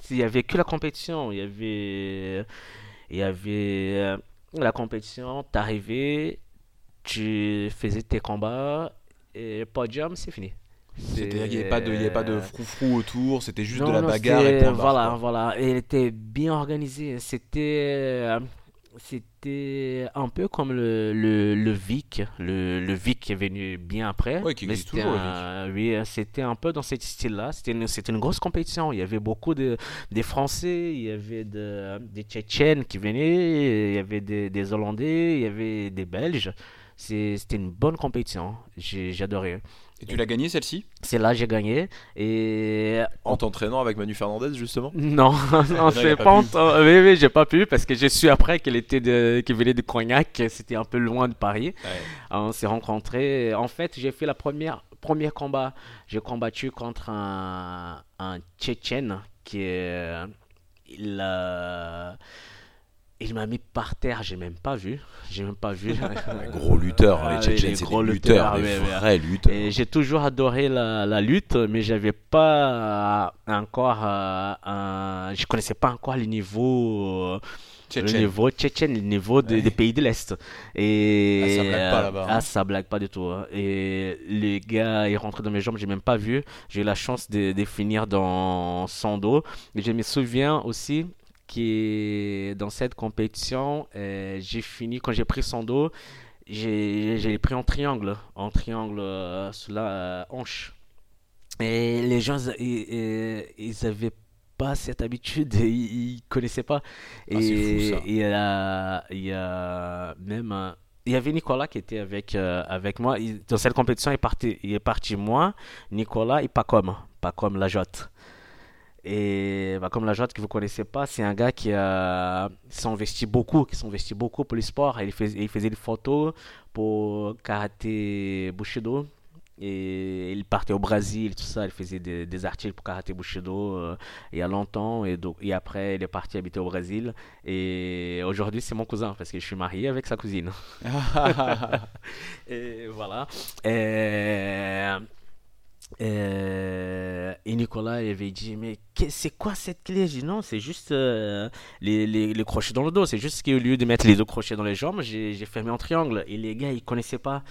Il y avait que la compétition. Il y avait, il y avait euh, la compétition. T'arrivais, tu faisais tes combats et podium, c'est fini. Il n'y avait pas de, il y avait pas de froufrou autour, c'était juste de la non, bagarre et point Voilà, voilà. Et elle était bien organisée. C'était, euh, c'était un peu comme le, le, le Vic. Le, le Vic qui est venu bien après. Ouais, qui Mais existe toujours, le un- Oui, c'était un peu dans ce style-là. C'était une, c'était une grosse compétition. Il y avait beaucoup de des Français, il y avait de, des Tchétchènes qui venaient, il y avait des, des Hollandais, il y avait des Belges. C'est- C'était une bonne compétition. J'ai adoré. Et tu l'as gagné celle-ci C'est là que j'ai gagné. Et En t'entraînant avec Manu Fernandez, justement non, non, c'est pas pas, pu. ent- Oui, oui, j'ai pas pu parce que j'ai su après qu'elle était de, qu'elle venait de Cognac. C'était un peu loin de Paris. On s'est rencontrés. En fait, j'ai fait la première premier combat. J'ai combattu contre un, un Tchétchène qui est. Il, a- il m'a mis par terre. J'ai même pas vu. J'ai même pas vu. Un gros lutteur, hein, Ah les oui, Tchétchènes, les c'est des lutteurs, des ouais. vrais lutteurs. Et j'ai toujours adoré la, la lutte, mais j'avais pas euh, encore euh, un, je connaissais pas encore le niveau, euh, le Tchétchène. niveau tchétchène, le niveau de- Ouais. des pays de l'Est. Et Ah, ça blague pas là-bas, hein. Ah, ça blague pas du tout. hein. Et le gars est rentré dans mes jambes, j'ai même pas vu. J'ai eu la chance de, de finir dans son dos. Et je me souviens aussi que dans cette compétition, euh, j'ai fini quand j'ai pris son dos. J'ai pris en triangle, en triangle euh, sous la euh, hanche. Et les gens, ils, ils, ils avaient pas cette habitude, ils, ils connaissaient pas. Et Ah, fou, ça. il y a, il y a même, il y avait Nicolas qui était avec, euh, avec moi. Il- dans cette compétition, il, partait, il est parti moi, Nicolas et Pacom, Pacom Lajotte. Et Pacom Lajotte, que vous connaissez pas, c'est un gars qui a s'investit beaucoup, qui s'investit beaucoup pour le sport. Il faisait, il faisait des photos pour karaté Bushido. Et il partait au Brésil, tout ça. Il faisait des, des articles pour karaté Bushido euh, il y a longtemps. Et, donc, et après, il est parti habiter au Brésil. Et aujourd'hui, c'est mon cousin parce que je suis marié avec sa cousine. et voilà. Et, euh, et Nicolas avait dit mais c'est quoi cette clé? J'ai dit non c'est juste euh, les, les, les crochets dans le dos. C'est juste qu'au lieu de mettre les deux crochets dans les jambes j'ai fermé en triangle. Et les gars ils connaissaient pas.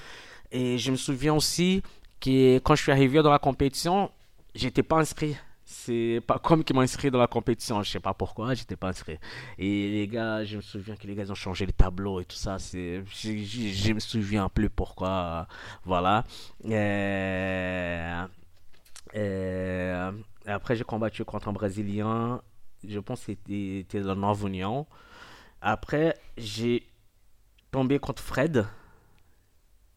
Et je me souviens aussi que quand je suis arrivé dans la compétition j'étais pas inscrit c'est pas comme qui m'ont inscrit dans la compétition je sais pas pourquoi j'étais pas inscrit et les gars je me souviens que les gars ont changé les tableaux et tout ça c'est je, je- me souviens plus pourquoi voilà euh, euh, après, j'ai combattu contre un Brésilien. Je pense que c'était c'était dans la Nova Union. Après, j'ai tombé contre Fred.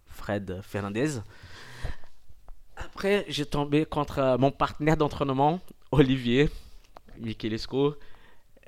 Fred Fernandez. Après, j'ai tombé contre euh, mon partenaire d'entraînement, Olivier Michelesco.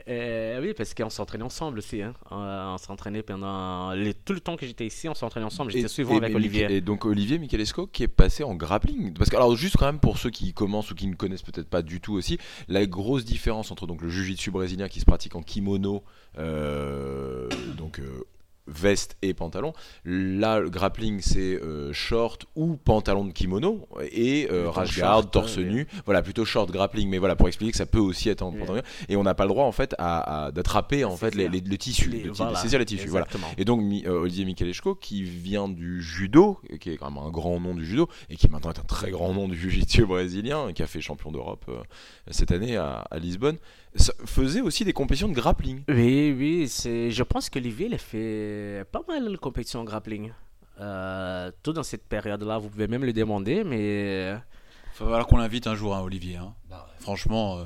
Euh, oui, parce qu'on s'entraînait ensemble aussi. hein. Euh, on s'entraînait pendant les- tout le temps que j'étais ici, on s'entraînait ensemble. J'étais souvent avec Olivier. Et donc Olivier Michelesco qui est passé en grappling. Parce que alors juste quand même pour ceux qui commencent ou qui ne connaissent peut-être pas du tout aussi, la grosse différence entre donc le jiu-jitsu brésilien qui se pratique en kimono, euh, donc euh, veste et pantalon. Là, le grappling c'est euh, short ou pantalon de kimono et euh, rash guard, short, torse ouais. nu. Voilà, plutôt short grappling, mais voilà pour expliquer que ça peut aussi être en Ouais. pantalon. Et on n'a pas le droit en fait à, à- d'attraper en fait les, le tissu, Les- de, ti- voilà, de saisir les tissus. Voilà. Et donc Mi- euh, Olivier Michelesco qui vient du judo, qui est quand même un grand nom du judo, et qui maintenant est un très grand nom du jiu-jitsu brésilien, et qui a fait champion d'Europe euh, cette année à, à Lisbonne, faisait aussi des compétitions de grappling. Oui, oui, c'est. Je pense que Olivier il a fait pas mal de compétitions en grappling. Euh, tout dans cette période-là, vous pouvez même le demander, mais Il va falloir qu'on l'invite un jour, hein, Olivier. hein. Franchement, euh,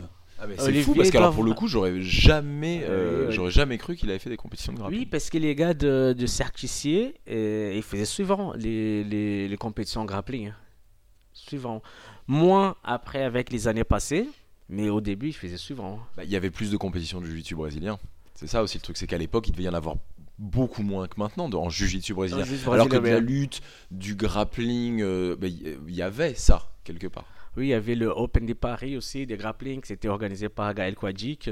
c'est Olivier fou parce que alors, pour le coup j'aurais jamais, euh, Oui, oui. j'aurais jamais cru qu'il avait fait des compétitions de grappling. oui, parce que les gars de, de Cercle-Tissier, euh, ils faisaient souvent les, les, les compétitions en grappling. Souvent. Moins après avec les années passées, mais au début, ils faisaient souvent. Bah, Il y avait plus de compétitions de jiu-jitsu brésilien. C'est ça aussi le truc, c'est qu'à l'époque il devait y en avoir beaucoup moins que maintenant de- en jiu-jitsu brésilien. Alors que de la lutte, du grappling, euh, bah, il y, avait ça quelque part. Oui, il y avait le Open de Paris aussi, des grappling, c'était organisé par Gaël Kwadjik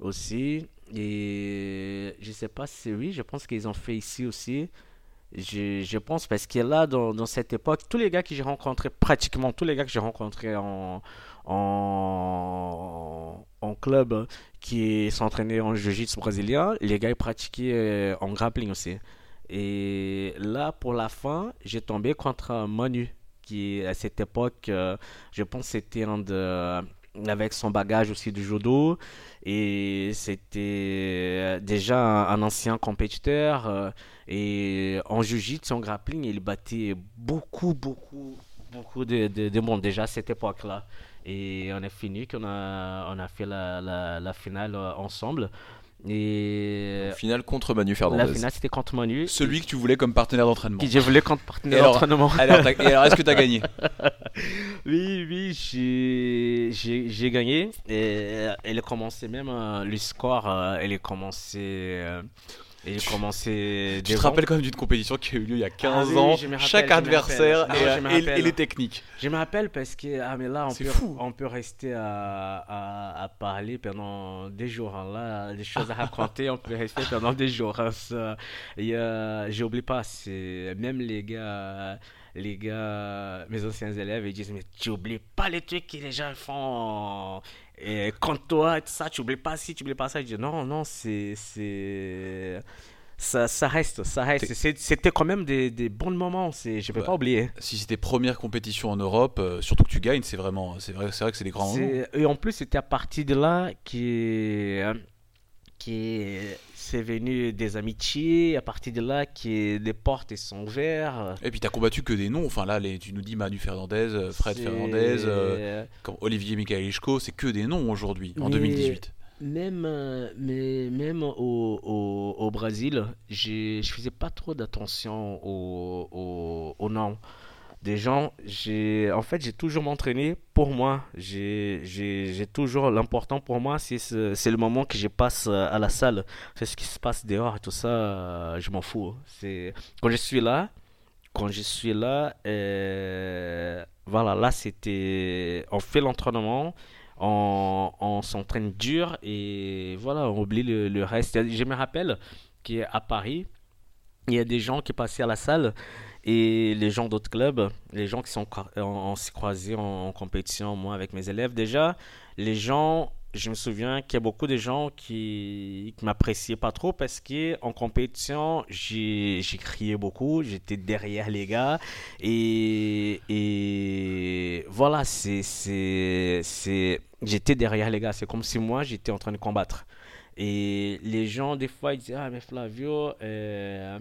aussi. Et je sais pas si oui, je pense qu'ils ont fait ici aussi. Je, je pense parce que là, dans, dans cette époque, tous les gars que j'ai rencontrés, pratiquement tous les gars que j'ai rencontrés en, en, club euh, qui s'entraînaient en jiu-jitsu brésilien, les gars ils pratiquaient euh, en grappling aussi. Et là, pour la fin, j'ai tombé contre Manu, qui à cette époque, euh, je pense, c'était un de avec son bagage aussi du judo et c'était déjà un, ancien compétiteur euh, et en jiu-jitsu en grappling il battait beaucoup beaucoup beaucoup de, de, monde déjà à cette époque là et on a fini qu'on a on a fait la, la, la finale ensemble et finale contre Manu Fernandez. La finale c'était contre Manu. Celui que tu voulais comme partenaire d'entraînement. Que je voulais comme partenaire d'entraînement. Alors, et alors est-ce que tu as gagné? Oui, oui, j'ai gagné. Et elle a commencé même euh, le score, euh, elle a commencé et commencé. Tu te rappelles quand même d'une compétition qui a eu lieu il y a 15 ah ans, chaque adversaire et, les techniques. Je me rappelle parce que ah, mais là, on, peut, on peut rester à, à, parler pendant des jours. Hein. Là, des choses à raconter, on peut rester pendant des jours. Hein. Euh, J'oublie pas, même les gars les gars, mes anciens élèves, ils disent Mais tu oublies pas les trucs que les gens font et quand toi, ça, tu oublies pas si tu oublies pas ça. Je dis non, non, c'est. Ça, ça, reste, ça reste. C'était quand même des, des, bons moments, je ne vais pas oublier. Si c'était première compétition en Europe, euh, surtout que tu gagnes, c'est vraiment, c'est vrai, c'est vrai que c'est des grands moments. Et en plus, c'était à partir de là qui, qui c'est venu des amitiés, à partir de là, qui les portes sont ouvertes. Et puis tu as combattu que des noms, enfin là, les, tu nous dis Manu Fernandez, euh, Fred Fernandez, euh, Olivier Mikhailichko, c'est que des noms aujourd'hui, en 2018. Même, euh, mais même au, au, au Brésil, je faisais pas trop d'attention aux, aux noms des gens, j'ai, en fait, j'ai toujours m'entraîné pour moi. J'ai, j'ai, toujours l'important pour moi, c'est, c'est le moment que je passe euh, à la salle. C'est ce qui se passe dehors et tout ça, euh, je m'en fous. C'est quand je suis là, quand je suis là, euh, voilà, là c'était, on fait l'entraînement. On, on s'entraîne dur et voilà, on oublie le, le reste. Je me rappelle qu'à Paris, il y a des gens qui passaient à la salle et les gens d'autres clubs, les gens qui sont on, s'est croisés en, compétition, moi avec mes élèves, déjà, les gens, je me souviens qu'il y a beaucoup de gens qui, qui m'appréciaient pas trop parce que en compétition, j'ai crié beaucoup, j'étais derrière les gars et, et voilà, c'est j'étais derrière les gars, c'est comme si moi j'étais en train de combattre. Et les gens, des fois, ils disaient Ah, mais Flavio, euh,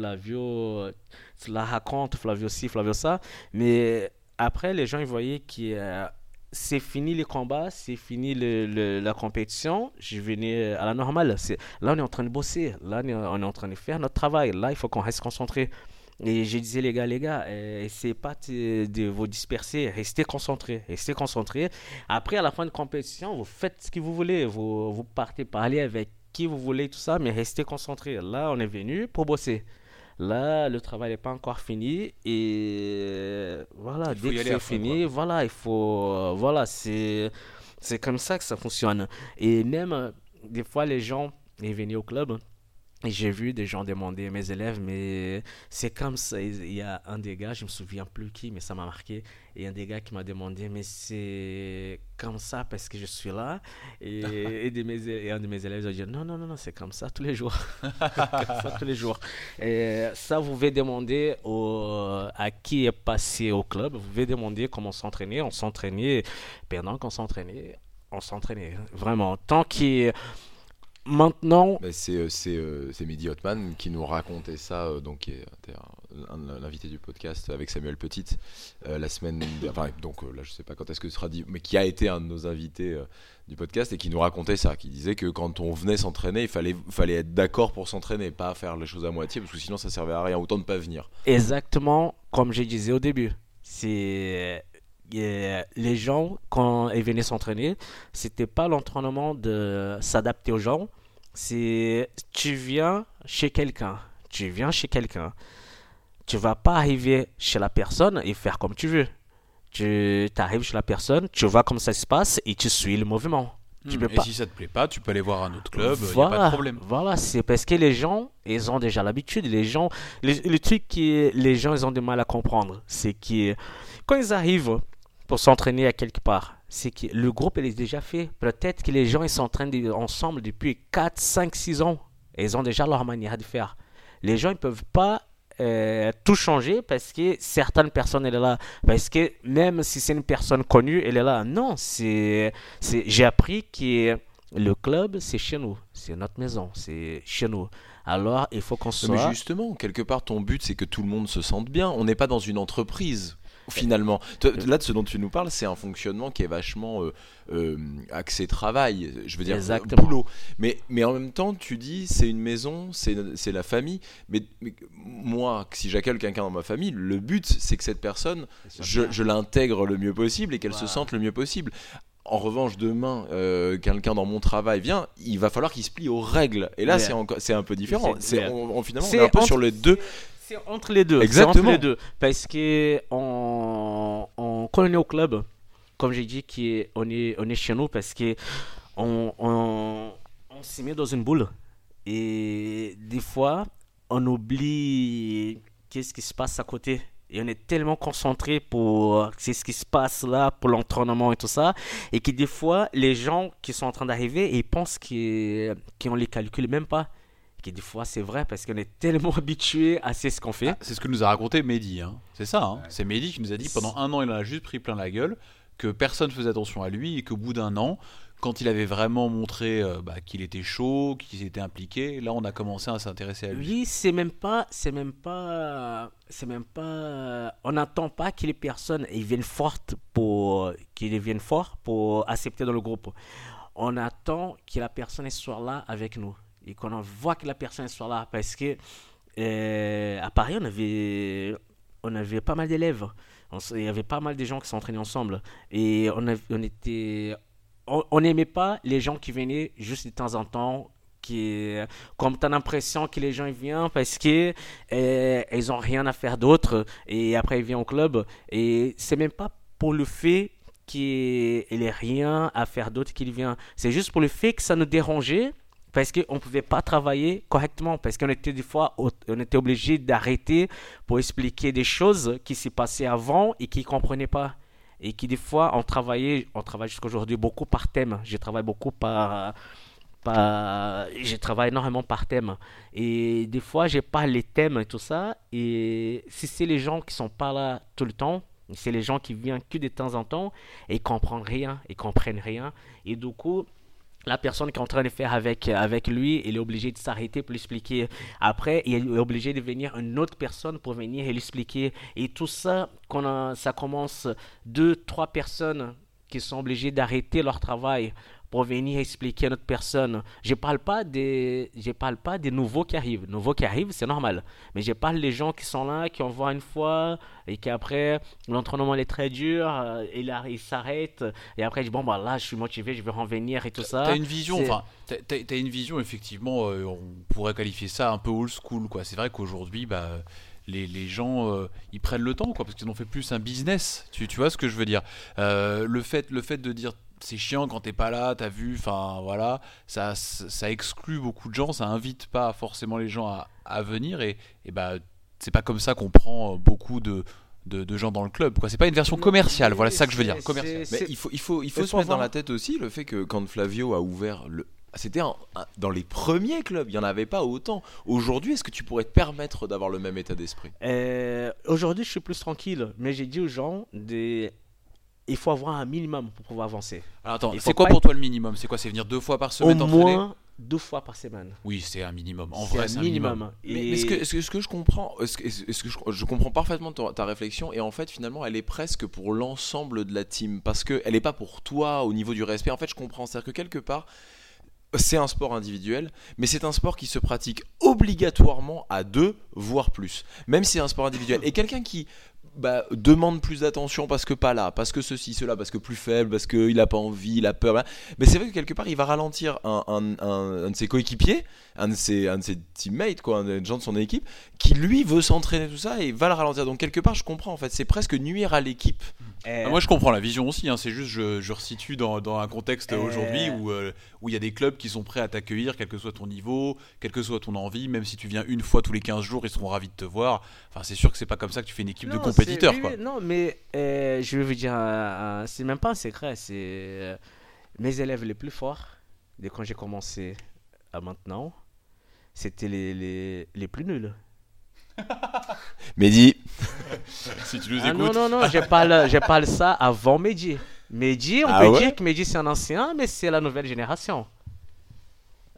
Flavio, tu la racontes, Flavio ci, Flavio ça. Mais après, les gens, ils voyaient que euh, c'est fini les combats, c'est fini la compétition, je venais à la normale. Là, on est en train de bosser, là, on est en train de faire notre travail. Là, il faut qu'on reste concentré. Et je disais, les gars, les gars, euh, essayez pas de, vous disperser, restez concentrés, restez concentrés. Après, à la fin de compétition, vous faites ce que vous voulez, vous, vous partez parler avec qui vous voulez, tout ça, mais restez concentrés. Là, on est venu pour bosser. Là, le travail n'est pas encore fini et voilà, dès que c'est fini, voilà, il faut, voilà, c'est, c'est comme ça que ça fonctionne. Et même des fois, les gens, ils venaient au club j'ai vu des gens demander à mes élèves, mais c'est comme ça. Il y a un des gars, je me souviens plus qui, mais ça m'a marqué. Et un des gars qui m'a demandé, mais c'est comme ça parce que je suis là. Et, et, un de mes élèves a dit, non, non, non, non c'est comme ça tous les jours. ça tous les jours. Et ça, vous pouvez demander au, à qui est passé au club. Vous pouvez demander comment s'entraîner. On s'entraînait pendant qu'on s'entraînait. On s'entraînait vraiment. Tant qu'il Maintenant. c'est euh, euh, c'est Mehdi Hotman qui nous racontait ça, euh, donc qui est l'invité du podcast avec Samuel Petit la semaine. Enfin, donc là, je sais pas quand est-ce que ce sera dit, mais qui a été un de nos invités du podcast et qui nous racontait ça, qui disait que quand on venait s'entraîner, il fallait, fallait être d'accord pour s'entraîner, pas faire les choses à moitié, parce que sinon ça servait à rien, autant de pas venir. Exactement comme je disais au début. C'est les gens, quand ils venaient s'entraîner, c'était pas l'entraînement de s'adapter aux gens, c'est tu viens chez quelqu'un, tu viens chez quelqu'un, tu vas pas arriver chez la personne et faire comme tu veux. Tu arrives chez la personne, tu vois comment ça se passe et tu suis le mouvement. Tu hmm. et si ça te plaît pas, tu peux aller voir un autre club, il voilà, a pas de problème. Voilà, c'est parce que les gens, ils ont déjà l'habitude. Les gens, le truc que les gens, ils ont du mal à comprendre, c'est que quand ils arrivent pour s'entraîner à quelque part. C'est que le groupe est déjà fait. Peut-être que les gens ils s'entraînent ensemble depuis 4, 5, 6 ans. Et ils ont déjà leur manière de faire. Les gens, ils peuvent pas euh, tout changer parce que certaines personnes, elle est là. Parce que même si c'est une personne connue, elle est là. Non, c'est, c'est, j'ai appris que le club, c'est chez nous. C'est notre maison. C'est chez nous. Alors, il faut qu'on soit. Mais justement, quelque part, ton but, c'est que tout le monde se sente bien. On n'est pas dans une entreprise finalement. Là, de ce dont tu nous parles, c'est un fonctionnement qui est vachement euh, euh, axé travail, je veux dire Exactement. boulot. Mais, mais en même temps, tu dis, c'est une maison, c'est la famille. Mais, mais moi, si j'accueille quelqu'un dans ma famille, le but, c'est que cette personne, je, je l'intègre le mieux possible et qu'elle Voilà. se sente le mieux possible. En revanche, demain, euh, quelqu'un dans mon travail vient, il va falloir qu'il se plie aux règles. Et là, Ouais. c'est un peu différent. C'est- C'est ouais. on, on- finalement, on est un peu entre- sur les deux. C'est entre les deux. Exactement. entre les deux. Parce que on, on, quand on est au club, comme j'ai dit, qui est, on, est, on est chez nous parce que on, on, on s'est mis dans une boule. Et des fois, on oublie qu'est-ce qui se passe à côté. Et on est tellement concentré pour c'est ce qui se passe là, pour l'entraînement et tout ça. Et que des fois, les gens qui sont en train d'arriver, ils pensent qu'on les calcule même pas. Et que des fois, c'est vrai parce qu'on est tellement habitué à c'est ce qu'on fait. Ah, c'est ce que nous a raconté Mehdi. Hein. C'est ça. Hein. C'est Mehdi qui nous a dit pendant un an, il en a juste pris plein la gueule, que personne faisait attention à lui et qu'au bout d'un an, quand il avait vraiment montré euh, bah, qu'il était chaud, qu'il s'était impliqué, là, on a commencé à s'intéresser à lui. Oui, c'est même pas, c'est même pas, c'est même pas. On n'attend pas que les personnes ils viennent fortes pour qu'ils deviennent forts pour accepter dans le groupe. On attend que la personne soit là avec nous et qu'on voit que la personne soit là parce que euh, à Paris on avait, on avait pas mal d'élèves. Il y avait pas mal de gens qui s'entraînaient ensemble. Et on, on était, on n'aimait pas les gens qui venaient juste de temps en temps qui comme tu as l'impression que les gens viennent parce que euh, ils ont rien à faire d'autre et après ils viennent au club. Et c'est même pas pour le fait qu'il ait rien à faire d'autre qu'il vient. C'est juste pour le fait que ça nous dérangeait parce qu'on ne pouvait pas travailler correctement parce qu'on était des fois on était obligé d'arrêter pour expliquer des choses qui s'est passé avant et qu'ils comprenaient pas. Et qui des fois on travaillait on travaille jusqu'à aujourd'hui beaucoup par thème. Je travaille beaucoup par je travaille énormément par thème. Et des fois j'ai pas les thèmes et tout ça. Et si c'est les gens qui sont pas là tout le temps c'est les gens qui viennent que de temps en temps et comprennent rien ils comprennent rien. Et du coup la personne qui est en train de faire avec, avec lui, il est obligé de s'arrêter pour lui expliquer. Après, il est obligé de venir une autre personne pour venir et lui expliquer. Et tout ça, quand ça commence deux, trois personnes qui sont obligées d'arrêter leur travail pour venir expliquer à notre personne. Je parle pas des, je parle pas des nouveaux qui arrivent. Nouveaux qui arrivent, c'est normal. Mais je parle des gens qui sont là, qui en voient une fois et qu'après l'entraînement il est très dur, euh, et là il s'arrête et après dit bon bah là je suis motivé, je vais revenir et tout ça. T'as une vision, enfin, t'as- une vision effectivement. euh, on pourrait qualifier ça un peu old school, quoi. C'est vrai qu'aujourd'hui, bah, les, les gens, euh, ils prennent le temps, quoi, parce qu'ils ont fait plus un business. Tu, tu vois ce que je veux dire? Euh, Le fait, le fait de dire c'est chiant quand t'es pas là, t'as vu, enfin voilà, ça, ça exclut beaucoup de gens, ça invite pas forcément les gens à, à venir et, et bah c'est pas comme ça qu'on prend euh, beaucoup de, de, de gens dans le club, quoi. C'est pas une version commerciale, voilà c'est ça que je veux dire, c'est- commerciale. c'est- Mais il faut, il faut, il faut se mettre dans la tête aussi le fait que quand Flavio a ouvert le. C'était un- un- dans les premiers clubs, il n'y en avait pas autant. Aujourd'hui, est-ce que tu pourrais te permettre d'avoir le même état d'esprit? Euh, Aujourd'hui, je suis plus tranquille, mais j'ai dit aux gens, des... il faut avoir un minimum pour pouvoir avancer. Alors attends, c'est quoi pour toi le minimum? C'est quoi C'est venir deux fois par Au semaine t'entraîner? moins deux fois par semaine. Oui, c'est un minimum. En vrai, c'est un minimum. minimum. Mais, Et- mais ce, que, est-ce que- ce que je comprends, que, que je, je comprends parfaitement ta, ta réflexion et en fait finalement elle est presque pour l'ensemble de la team parce que elle n'est pas pour toi au niveau du respect. En fait, je comprends, c'est-à-dire que quelque part c'est un sport individuel, mais c'est un sport qui se pratique obligatoirement à deux, voire plus. Même si c'est un sport individuel. Et quelqu'un qui bah, demande plus d'attention parce que pas là, parce que ceci, cela, parce que plus faible, parce qu'il n'a pas envie, il a peur. Mais c'est vrai que quelque part, il va ralentir un, un- un- un de ses coéquipiers, un de ses, un de ses teammates, quoi, un des gens de son équipe, qui lui veut s'entraîner tout ça et va le ralentir. Donc quelque part, je comprends en fait, c'est presque nuire à l'équipe. Euh, Ah, moi, je comprends la vision aussi. hein, C'est juste, je, je resitue dans, dans un contexte Euh. aujourd'hui où euh, où il y a des clubs qui sont prêts à t'accueillir, quel que soit ton niveau, quelle que soit ton envie. Même si tu viens une fois tous les 15 jours, ils seront ravis de te voir. Enfin, c'est sûr que c'est pas comme ça que tu fais une équipe de compétiteurs, quoi. non, mais euh, je vais vous dire, un- un- c'est même pas un secret. C'est euh, mes élèves les plus forts, dès quand j'ai commencé à maintenant, c'était les, les, les plus nuls. Mehdi, Si tu nous Ah non, écoutes. non, non, je parle, je parle ça avant Mehdi. Mehdi, on Ah peut ouais? dire que Mehdi c'est un ancien, mais c'est la nouvelle génération.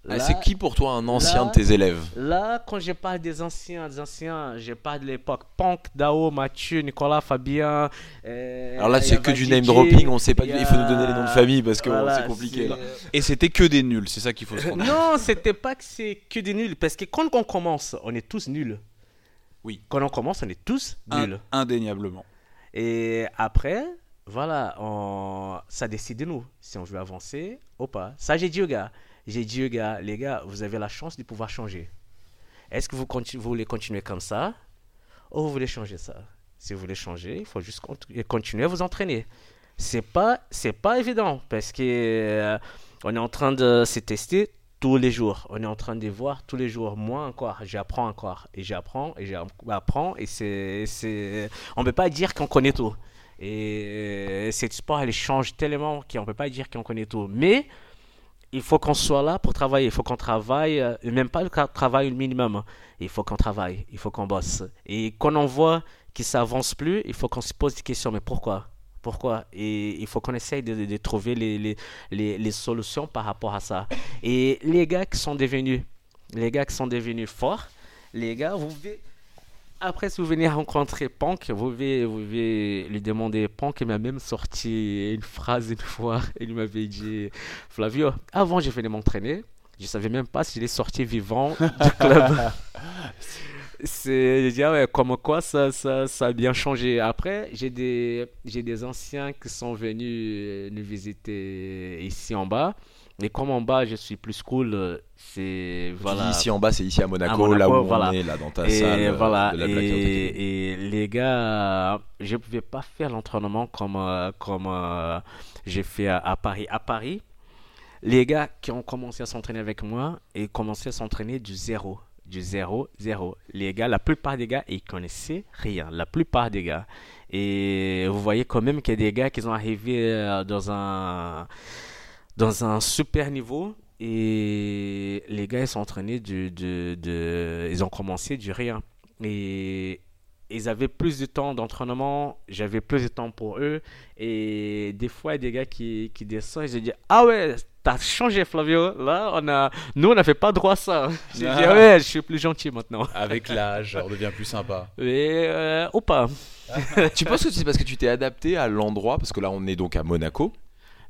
Ah, Là- c'est qui pour toi un ancien là- de tes élèves Là, quand je parle des anciens, des anciens, je parle de l'époque Punk, Dao, Mathieu, Nicolas, Fabien. euh, Alors là, c'est que du name dropping, on sait pas, il faut nous donner les noms de famille parce que Voilà, c'est compliqué là. Et c'était que des nuls, c'est ça qu'il faut se rendre. Non, c'était pas que c'est que des nuls, parce que quand on commence, on est tous nuls. Oui. Quand on commence, on est tous nuls. indéniablement. Et après, voilà, on... ça décide de nous si on veut avancer ou pas. Ça, j'ai dit aux gars. J'ai dit aux gars, les gars, vous avez la chance de pouvoir changer. Est-ce que vous, voulez continuer comme ça ou vous voulez changer ça? Si vous voulez changer, il faut juste cont- continuer à vous entraîner. C'est pas, pas évident parce que euh, on est en train de se tester tous les jours. On est en train de voir tous les jours. Moi encore, j'apprends encore et j'apprends et j'apprends et c'est, c'est, on peut pas dire qu'on connaît tout. Et euh, cette sport, elle change tellement qu'on peut pas dire qu'on connaît tout. Mais il faut qu'on soit là pour travailler. Il faut qu'on travaille, euh, même pas le tra- travail minimum. hein. Il faut qu'on travaille, il faut qu'on bosse. Et quand on voit que ça avance plus, il faut qu'on se pose des questions. Mais pourquoi? Pourquoi? Et il faut qu'on essaye de, trouver les, les solutions par rapport à ça. Et les gars qui sont devenus, les gars qui sont devenus forts, les gars, vous pouvez après, si vous venez rencontrer Punk, vous pouvez, vous lui demander. Punk m'a même sorti une phrase une fois. Il m'avait dit Flavio, avant je venais m'entraîner, je savais même pas s'il est sorti vivant du club. C'est ah ouais, comme quoi ça, ça, ça a bien changé. Après, j'ai des, j'ai des anciens qui sont venus euh, nous visiter ici en bas. Et comme en bas, je suis plus cool, euh, c'est. Voilà. Ici en bas, c'est ici à Monaco, À Monaco, là où voilà. on est, là dans ta Et salle euh, voilà, de la et, et les gars, je ne pouvais pas faire l'entraînement comme, euh, comme euh, j'ai fait à, à Paris. À Paris, les gars qui ont commencé à s'entraîner avec moi et commencé à s'entraîner du zéro. Du zéro, zéro. Les gars, la plupart des gars, ils connaissaient rien. La plupart des gars. Et vous voyez quand même qu'il y a des gars qui sont arrivés dans un, dans un super niveau. Et les gars, ils sont entraînés du, de, de- Ils ont commencé du rien. Et ils avaient plus de temps d'entraînement, j'avais plus de temps pour eux. Et des fois, il y a des gars qui, qui descendent, ils se disent Ah ouais, t'as changé, Flavio. Là, on a... nous, on n'avait pas droit à ça. J'ai dit Ah ouais, je suis plus gentil maintenant. Avec l'âge, on devient plus sympa. Et, euh, ou pas. tu penses que c'est parce que tu t'es adapté à l'endroit? Parce que là, on est donc à Monaco.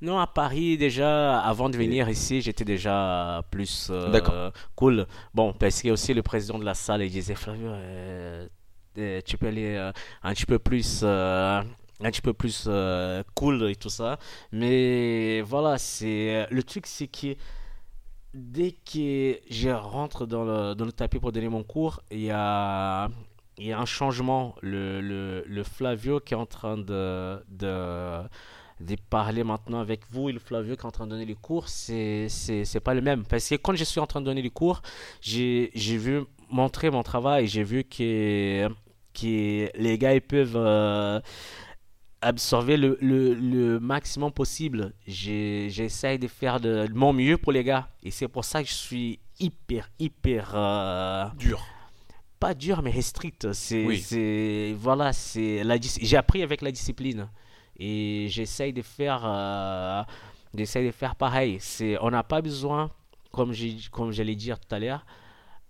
Non, à Paris, déjà, avant de venir ici, j'étais déjà plus euh, cool. Bon, parce que aussi le président de la salle, il disait, Flavio, euh, euh, tu peux aller euh, un petit peu plus... un petit peu plus euh, cool et tout ça. Mais voilà, c'est le truc, c'est que dès que je rentre dans le, dans le tapis pour donner mon cours, il y a, il y a un changement. Le, le, le Flavio qui est en train de, de, de parler maintenant avec vous et le Flavio qui est en train de donner les cours, c'est, c'est, c'est pas le même. Parce que quand je suis en train de donner les cours, j'ai, j'ai vu montrer mon travail, j'ai vu que, que les gars ils peuvent euh, absorber le, le, le maximum possible. J'ai- J'essaye de faire de, de mon mieux pour les gars. Et c'est pour ça que je suis hyper, hyper... euh, Dur. pas dur mais strict c'est Oui. c'est voilà c'est la j'ai appris avec la discipline et j'essaye de faire euh, j'essaye de faire pareil c'est on n'a pas besoin comme j'ai comme j'allais dire tout à l'heure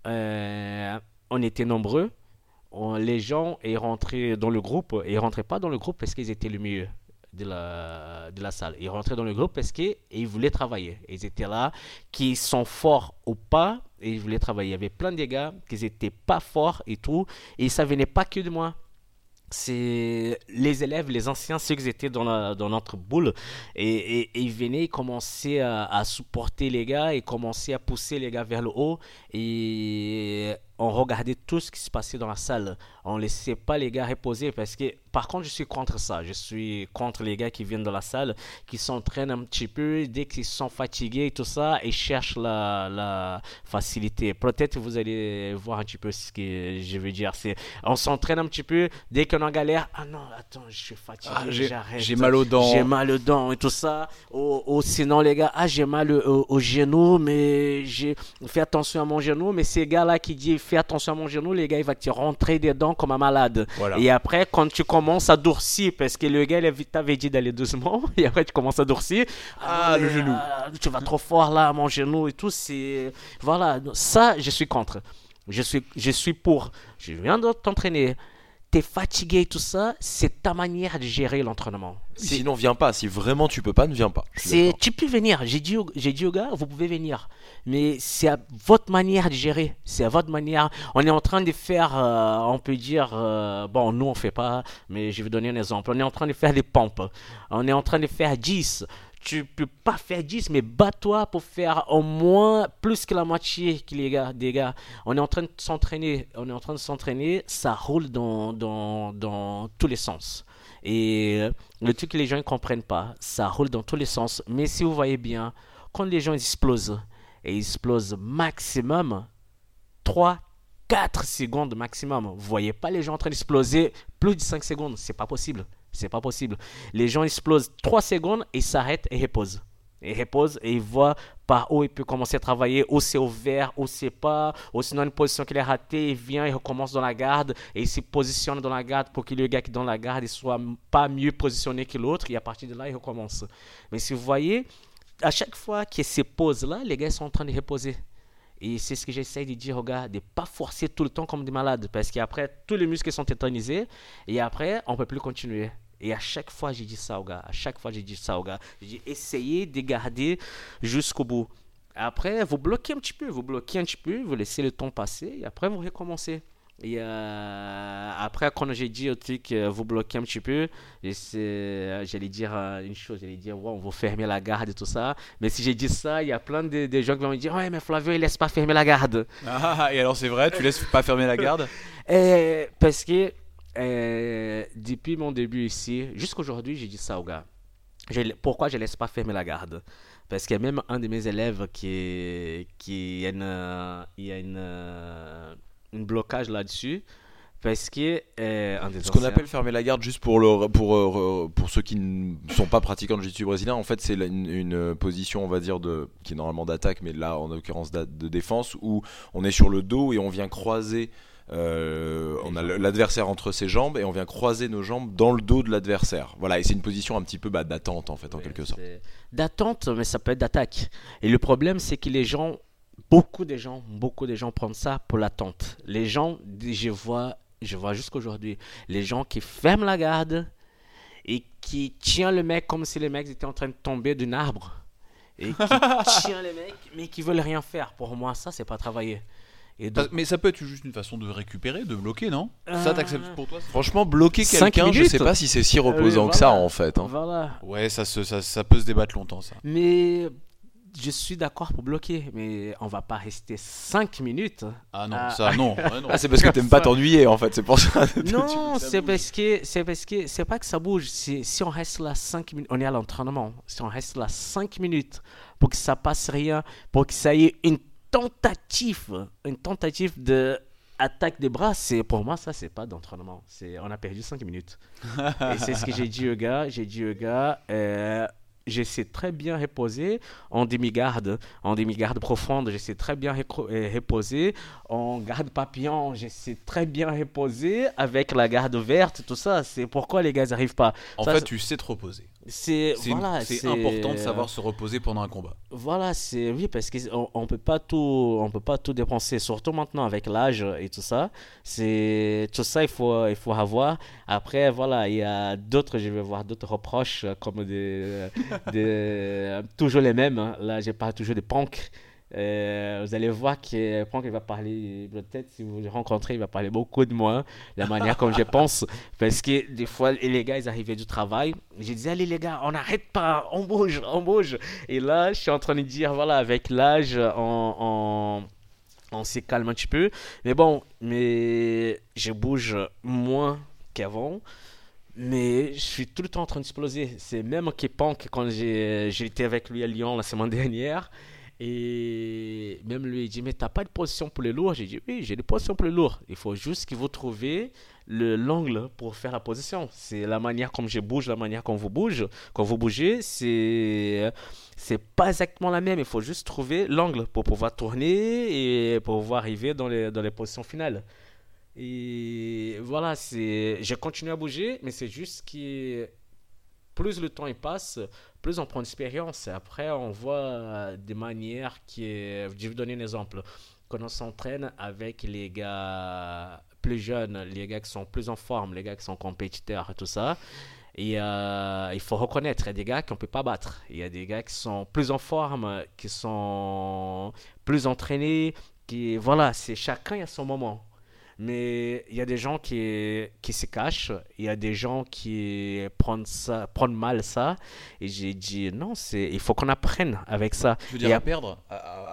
euh, on était nombreux on- les gens est rentrés dans le groupe et rentraient pas dans le groupe parce qu'ils étaient le mieux de la, de la salle. Ils rentraient dans le groupe parce qu'ils voulaient travailler. Ils étaient là, qui sont forts ou pas, et ils voulaient travailler. Il y avait plein de gars qui n'étaient pas forts et tout, et ça venait pas que de moi. C'est les élèves, les anciens, ceux qui étaient dans, dans notre boule, et, ils venaient, commençaient à, à supporter les gars, et commençaient à pousser les gars vers le haut, et on regardait tout ce qui se passait dans la salle. On laissait pas les gars reposer parce que, par contre, je suis contre ça. Je suis contre les gars qui viennent dans la salle, qui s'entraînent un petit peu, dès qu'ils sont fatigués et tout ça, et cherchent la, la facilité. Peut-être vous allez voir un petit peu ce que je veux dire. C'est, on s'entraîne un petit peu, dès qu'on en galère, ah non, attends, je suis fatigué, Ah, j'ai- j'arrête. j'ai mal aux dents. J'ai mal aux dents et tout ça. Ou, ou sinon, les gars, ah, j'ai mal au, au genou, mais j'ai fait attention à mon genou. Mais ces gars-là qui disent fais attention à mon genou, les gars, il va te rentrer dedans comme un malade. Voilà. Et après, quand tu commences à durcir, parce que le gars, il t'avait dit d'aller doucement, et après, tu commences à durcir. Ah, le genou. ah, tu vas trop fort là, mon genou et tout. C'est. Voilà, ça, je suis contre. Je suis, je suis pour. Je viens de t'entraîner. T'es fatigué et tout ça, c'est ta manière de gérer l'entraînement. Sinon, viens pas. Si vraiment tu peux pas, ne viens pas. C'est, tu peux venir. J'ai dit, j'ai dit aux gars, vous pouvez venir. Mais c'est à votre manière de gérer. C'est à votre manière. On est en train de faire, euh, on peut dire, euh, bon, nous on fait pas, mais je vais donner un exemple. On est en train de faire des pompes. On est en train de faire 10. Tu peux pas faire 10, mais bats-toi pour faire au moins plus que la moitié des gars. On est en train de s'entraîner. On est en train de s'entraîner. Ça roule dans, dans, dans tous les sens. Et euh, le truc que les gens ne comprennent pas, ça roule dans tous les sens. Mais si vous voyez bien, quand les gens explosent, et ils explosent maximum 3, 4 secondes maximum. Vous voyez pas les gens en train d'exploser plus de 5 secondes. C'est pas possible. C'est pas possible. Les gens explosent 3 secondes et s'arrêtent et reposent. Et reposent et ils voient par où il peut commencer à travailler, ou c'est ouvert, ou c'est pas, ou sinon une position qu'il a ratée, il vient, il recommence dans la garde, et il se positionne dans la garde pour que le gars qui est dans la garde il soit pas mieux positionné que l'autre, et à partir de là, il recommence. Mais si vous voyez, à chaque fois qu'il a ces pauses-là, les gars sont en train de reposer. Et c'est ce que j'essaye de dire aux gars, de ne pas forcer tout le temps comme des malades, parce qu'après, tous les muscles sont tétanisés, et après, on ne peut plus continuer. Et à chaque fois, j'ai dit ça aux gars. À chaque fois, j'ai dit ça aux gars. J'ai dit, essayez de garder jusqu'au bout. Après, vous bloquez un petit peu, vous bloquez un petit peu, vous laissez le temps passer, et après, vous recommencez. Et euh, après, quand j'ai dit au truc, euh, vous bloquez un petit peu, euh, j'allais dire une chose, j'allais dire, ouais, on va fermer la garde et tout ça. Mais si j'ai dit ça, il y a plein de, de gens qui vont me dire, ouais, mais Flavio, il laisse pas fermer la garde. Ah, et alors c'est vrai, tu laisses pas fermer la garde? Et parce que euh, depuis mon début ici, jusqu'aujourd'hui, j'ai dit ça aux gars. Je- pourquoi je laisse pas fermer la garde? Parce qu'il y a même un de mes élèves qui, qui a une, euh, il y a une, euh, un blocage là-dessus. Parce que. euh, un des Ce qu'on appelle fermer la garde, juste pour, le, pour, euh, pour ceux qui ne sont pas pratiquants de jiu-jitsu brésilien, en fait, c'est une, une position, on va dire, de, qui est normalement d'attaque, mais là, en l'occurrence, de défense, où on est sur le dos et on vient croiser. Euh, on a l'adversaire entre ses jambes et on vient croiser nos jambes dans le dos de l'adversaire. Voilà, et c'est une position un petit peu bah, d'attente en fait, en quelque sorte. D'attente, mais ça peut être d'attaque. Et le problème, c'est que les gens, beaucoup de gens, beaucoup de gens prennent ça pour l'attente. Les gens, je vois, je vois jusqu'aujourd'hui, les gens qui ferment la garde et qui tiennent le mec comme si le mec était en train de tomber d'un arbre. Et qui tiennent le mec, mais qui veulent rien faire. Pour moi, ça, c'est pas travailler. Et donc, Mais ça peut être juste une façon de récupérer, de bloquer, non? Ça, Euh, t'acceptes pour toi Franchement, bloquer quelqu'un, je sais pas si c'est si reposant oui, que ça en fait. hein. voilà. Ouais, ça, se, ça, ça peut se débattre longtemps, ça. Mais je suis d'accord pour bloquer, mais on va pas rester 5 minutes. Ah non, ça, non. ouais, non. Ah, c'est parce que t'aimes pas t'ennuyer en fait, c'est pour ça. Non, c'est parce que c'est parce que c'est pas que ça bouge. Si on reste là 5 minutes, on est à l'entraînement. Si on reste là 5 minutes pour que ça passe rien, pour que ça y ait une tentative, une tentative de attaque des bras, c'est pour moi ça c'est pas d'entraînement. C'est on a perdu 5 minutes. Et c'est ce que j'ai dit au gars. J'ai dit au gars. Euh, je sais très bien reposer en demi-garde, en demi-garde profonde, je sais très bien euh, reposer en garde papillon, je sais très bien reposer avec la garde verte, tout ça. C'est pourquoi les gars n'arrivent pas. En Ça, fait, tu sais te reposer. C'est voilà, important de savoir se reposer pendant un combat. Voilà, c'est oui parce qu'on on peut pas tout, on peut pas tout dépenser, surtout maintenant avec l'âge et tout ça. C'est tout ça il faut, il faut avoir. Après voilà, il y a d'autres, je vais voir d'autres reproches euh, comme des, des toujours les mêmes. hein. Là, j'ai pas toujours des punks. Euh, vous allez voir que Punk il va parler, peut-être si vous le rencontrez, il va parler beaucoup de moi, la manière comme je pense. Parce que des fois, les gars, ils arrivaient du travail. Je disais, allez les gars, on n'arrête pas, on bouge, on bouge. Et là, je suis en train de dire, voilà, avec l'âge, on, on, on s'y calme un petit peu. Mais bon, mais je bouge moins qu'avant. Mais je suis tout le temps en train d'exploser. C'est même Kepank, quand j'ai été avec lui à Lyon la semaine dernière. Et même lui, il dit Mais t'as pas de position pour les lourds? J'ai dit Oui, j'ai des positions pour les lourds. Il faut juste qu'il vous trouver l'angle pour faire la position. C'est la manière comme je bouge, la manière comme vous bouge. Quand vous bougez, c'est c'est pas exactement la même. Il faut juste trouver l'angle pour pouvoir tourner et pour pouvoir arriver dans les, dans les positions finales. Et voilà, c'est j'ai continué à bouger, mais c'est juste que plus le temps passe, plus on prend d'expérience. Après, on voit des manières qui. Je vais vous donner un exemple. Quand on s'entraîne avec les gars plus jeunes, les gars qui sont plus en forme, les gars qui sont compétiteurs et tout ça. Et euh, il faut reconnaître, il y a des gars qu'on ne peut pas battre. Il y a des gars qui sont plus en forme, qui sont plus entraînés. Qui, voilà, c'est chacun a son moment. Mais il y a des gens qui, qui se cachent, il y a des gens qui prennent, ça, prennent mal ça. Et j'ai dit non, il faut qu'on apprenne avec ça. Tu veux dire à, perdre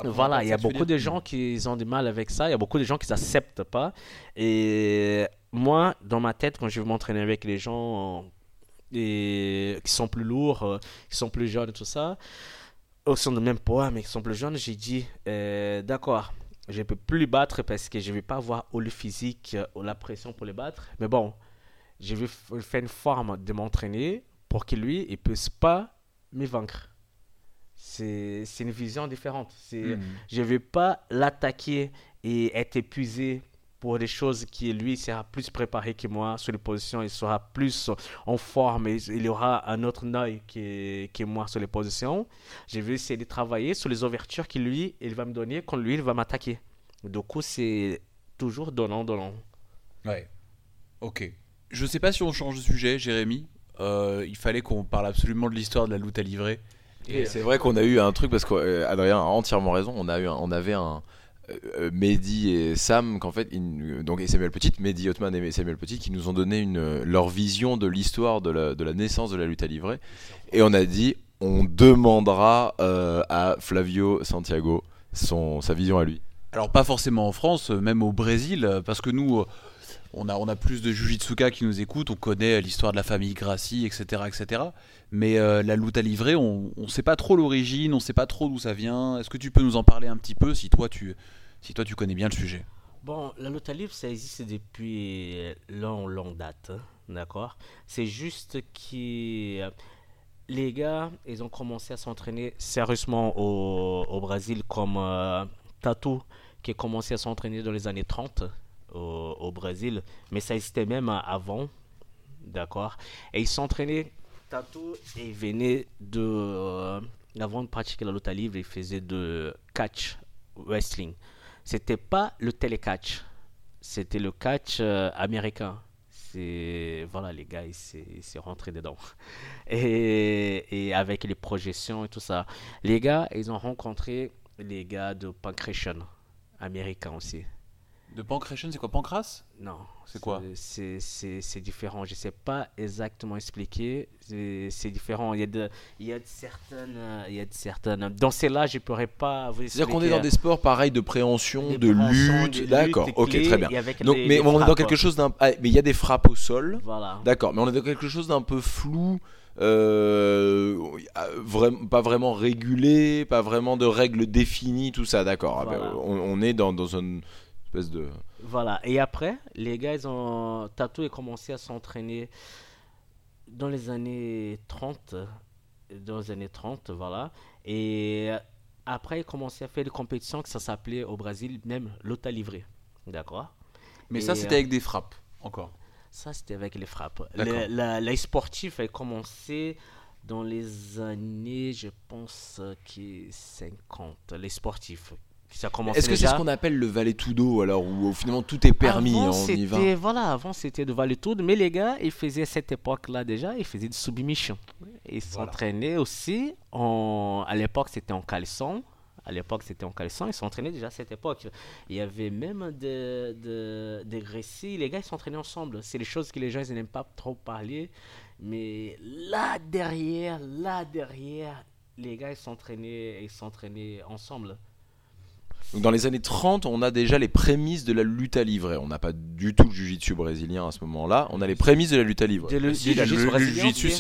Voilà, il y a beaucoup de gens qui ont du mal avec ça, il y a beaucoup de gens qui n'acceptent pas. Et moi, dans ma tête, quand je veux m'entraîner avec les gens et, qui sont plus lourds, euh, qui sont plus jeunes et tout ça, au sein de même poids, mais qui sont plus jeunes, j'ai dit euh, d'accord je ne peux plus les battre parce que je ne vais pas avoir ou le physique ou la pression pour les battre. Mais bon, je vais faire une forme de m'entraîner pour que lui, il ne puisse pas me vaincre. C'est une vision différente. Hmm. Je ne vais pas l'attaquer et être épuisé pour des choses qui lui sera plus préparé que moi sur les positions, il sera plus en forme, et il aura un autre œil que, que moi sur les positions. Je vais essayer de travailler sur les ouvertures qu'il lui, il va me donner quand lui, il va m'attaquer. Du coup, c'est toujours donnant, donnant. Ouais. Ok. Je sais pas si on change de sujet, Jérémy. Euh, il fallait qu'on parle absolument de l'histoire de la loot à livrer. Et c'est vrai qu'on a eu un truc parce qu'Adrien a entièrement raison. On a eu, on avait un, euh, Mehdi et Sam, qu'en fait, donc Samuel Petit, Mehdi Hotman et Samuel Petit, qui nous ont donné une, leur vision de l'histoire de la, naissance de la lutte à livrer. Et on a dit, on demandera euh, à Flavio Santiago son, sa vision à lui. Alors pas forcément en France, même au Brésil, parce que nous, on a, on a plus de Jujitsuka qui nous écoutent, on connaît l'histoire de la famille Gracie, etc. etc. Mais euh, la lutte à livrer, on ne sait pas trop l'origine, on ne sait pas trop d'où ça vient. Est-ce que tu peux nous en parler un petit peu si toi tu, si toi tu connais bien le sujet. Bon, la lutte livre, ça existe depuis long, longue date, hein, d'accord? C'est juste que les gars, ils ont commencé à s'entraîner sérieusement au, Brésil comme euh, Tatou, qui a commencé à s'entraîner dans les années 30 au, Brésil, mais ça existait même avant, d'accord? Et ils s'entraînaient, Tatou, et venait de... Euh, avant de pratiquer la lutte livre, il faisait de catch wrestling c'était pas le télécatch, c'était le catch euh, américain. Voilà les gars, ils s'est rentré dedans. Et, et, avec les projections et tout ça, les gars, ils ont rencontré les gars de Pancration américains aussi. De Pancration, c'est quoi Pancras? Non. C'est quoi? C'est différent. Je ne sais pas exactement expliquer. C'est différent. Il y, a de, il, y a de certaines, il y a de certaines. Dans celles-là, je ne pourrais pas vous expliquer. C'est-à-dire qu'on est dans des sports pareils de préhension, de lutte. D'accord, ok, très bien. Donc, mais on est dans quelque chose d'un. Ah, mais il y a des frappes au sol. Voilà. D'accord, mais on est dans quelque chose d'un peu flou. Euh, vraiment, pas vraiment régulé, pas vraiment de règles définies, tout ça, d'accord. Ah, ben, on, on, est dans, dans un de. Voilà. Et après, les gars, ils ont. Tatou a commencé à s'entraîner dans les années 30. Dans les années 30, voilà. Et après, il commençait à faire des compétitions que ça s'appelait au Brésil même l'OTA livré. D'accord? Mais ça, c'était avec des frappes, encore Ça, c'était avec les frappes. les sportifs a commencé dans les années, je pense, qui 50. Les sportifs est-ce que c'est ce qu'on appelle le Valetudo alors où finalement tout est permis avant, on y va Voilà, avant c'était de Valetudo, mais les gars ils faisaient à cette époque-là déjà, ils faisaient du submission. Ils s'entraînaient aussi, en, à l'époque c'était en caleçon, à l'époque c'était en caleçon, ils s'entraînaient déjà à cette époque. Il y avait même des de, de récits, les gars ils s'entraînaient ensemble. C'est les choses que les gens ils n'aiment pas trop parler, mais là derrière, là derrière, les gars ils s'entraînaient, ils s'entraînaient ensemble Donc dans les années 30, on a déjà les prémices de la lutte à livrer. On n'a pas du tout le jiu-jitsu brésilien à ce moment-là. On a les prémices de la lutte à livrer. Le- Si, le- le c'est-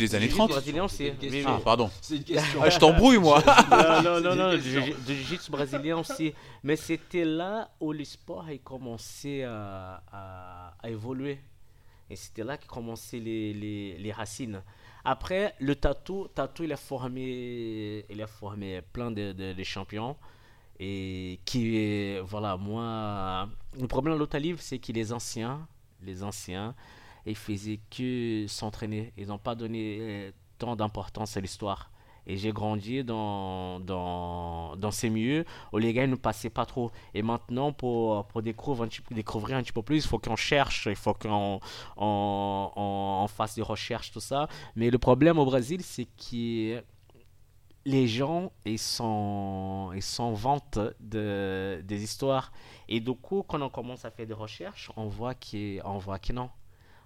les années du 30. jiu-jitsu brésilien, c'est-. Ah, pardon. C'est une question. Ah, je t'embrouille, moi. non, non, non, non, jiu- du jiu-jitsu brésilien aussi. Mais c'était là où le sport a commencé à, à- à évoluer. Et c'était là que commençaient les, les, les racines. Après, le tatou, tatou il, a formé, il a formé plein de, de- de champions. Et qui, voilà, moi, le problème de l'autre livre, c'est que les anciens, les anciens, ils faisaient que s'entraîner. Ils n'ont pas donné euh, tant d'importance à l'histoire. Et j'ai grandi dans, dans, dans ces milieux où les gars ne passaient pas trop. Et maintenant, pour, pour découvrir, un petit, découvrir un petit peu plus, il faut qu'on cherche, il faut qu'on on, on- on fasse des recherches, tout ça. Mais le problème au Brésil, c'est que les gens, ils sont, ils sont vantent de, des histoires. Et du coup, quand on commence à faire des recherches, on voit que, on voit que non.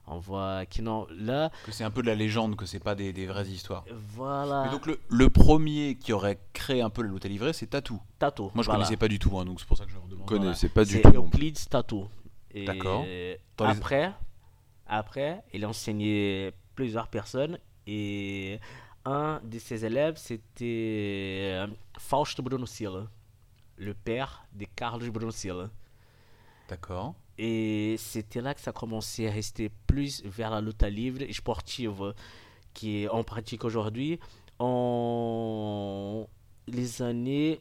On voit que non. Là, Que c'est un peu de la légende, que c'est pas des, des vraies histoires. voilà. Mais donc le, le premier qui aurait créé un peu la à livrer, c'est Tatou. Tatou. Moi je voilà. connaissais pas du tout, hein, donc c'est pour ça que je leur demande. Je connaissais pas du tout. Euclide Tatou. D'accord. Dans les- Après, après, il a enseigné plusieurs personnes et un de ses élèves, c'était euh, Fausto Bruno Silla, le père de Carlos Bruno Silla. D'accord. Et c'était là que ça commençait à rester plus vers la lutte libre et sportive qu'on pratique aujourd'hui. En les années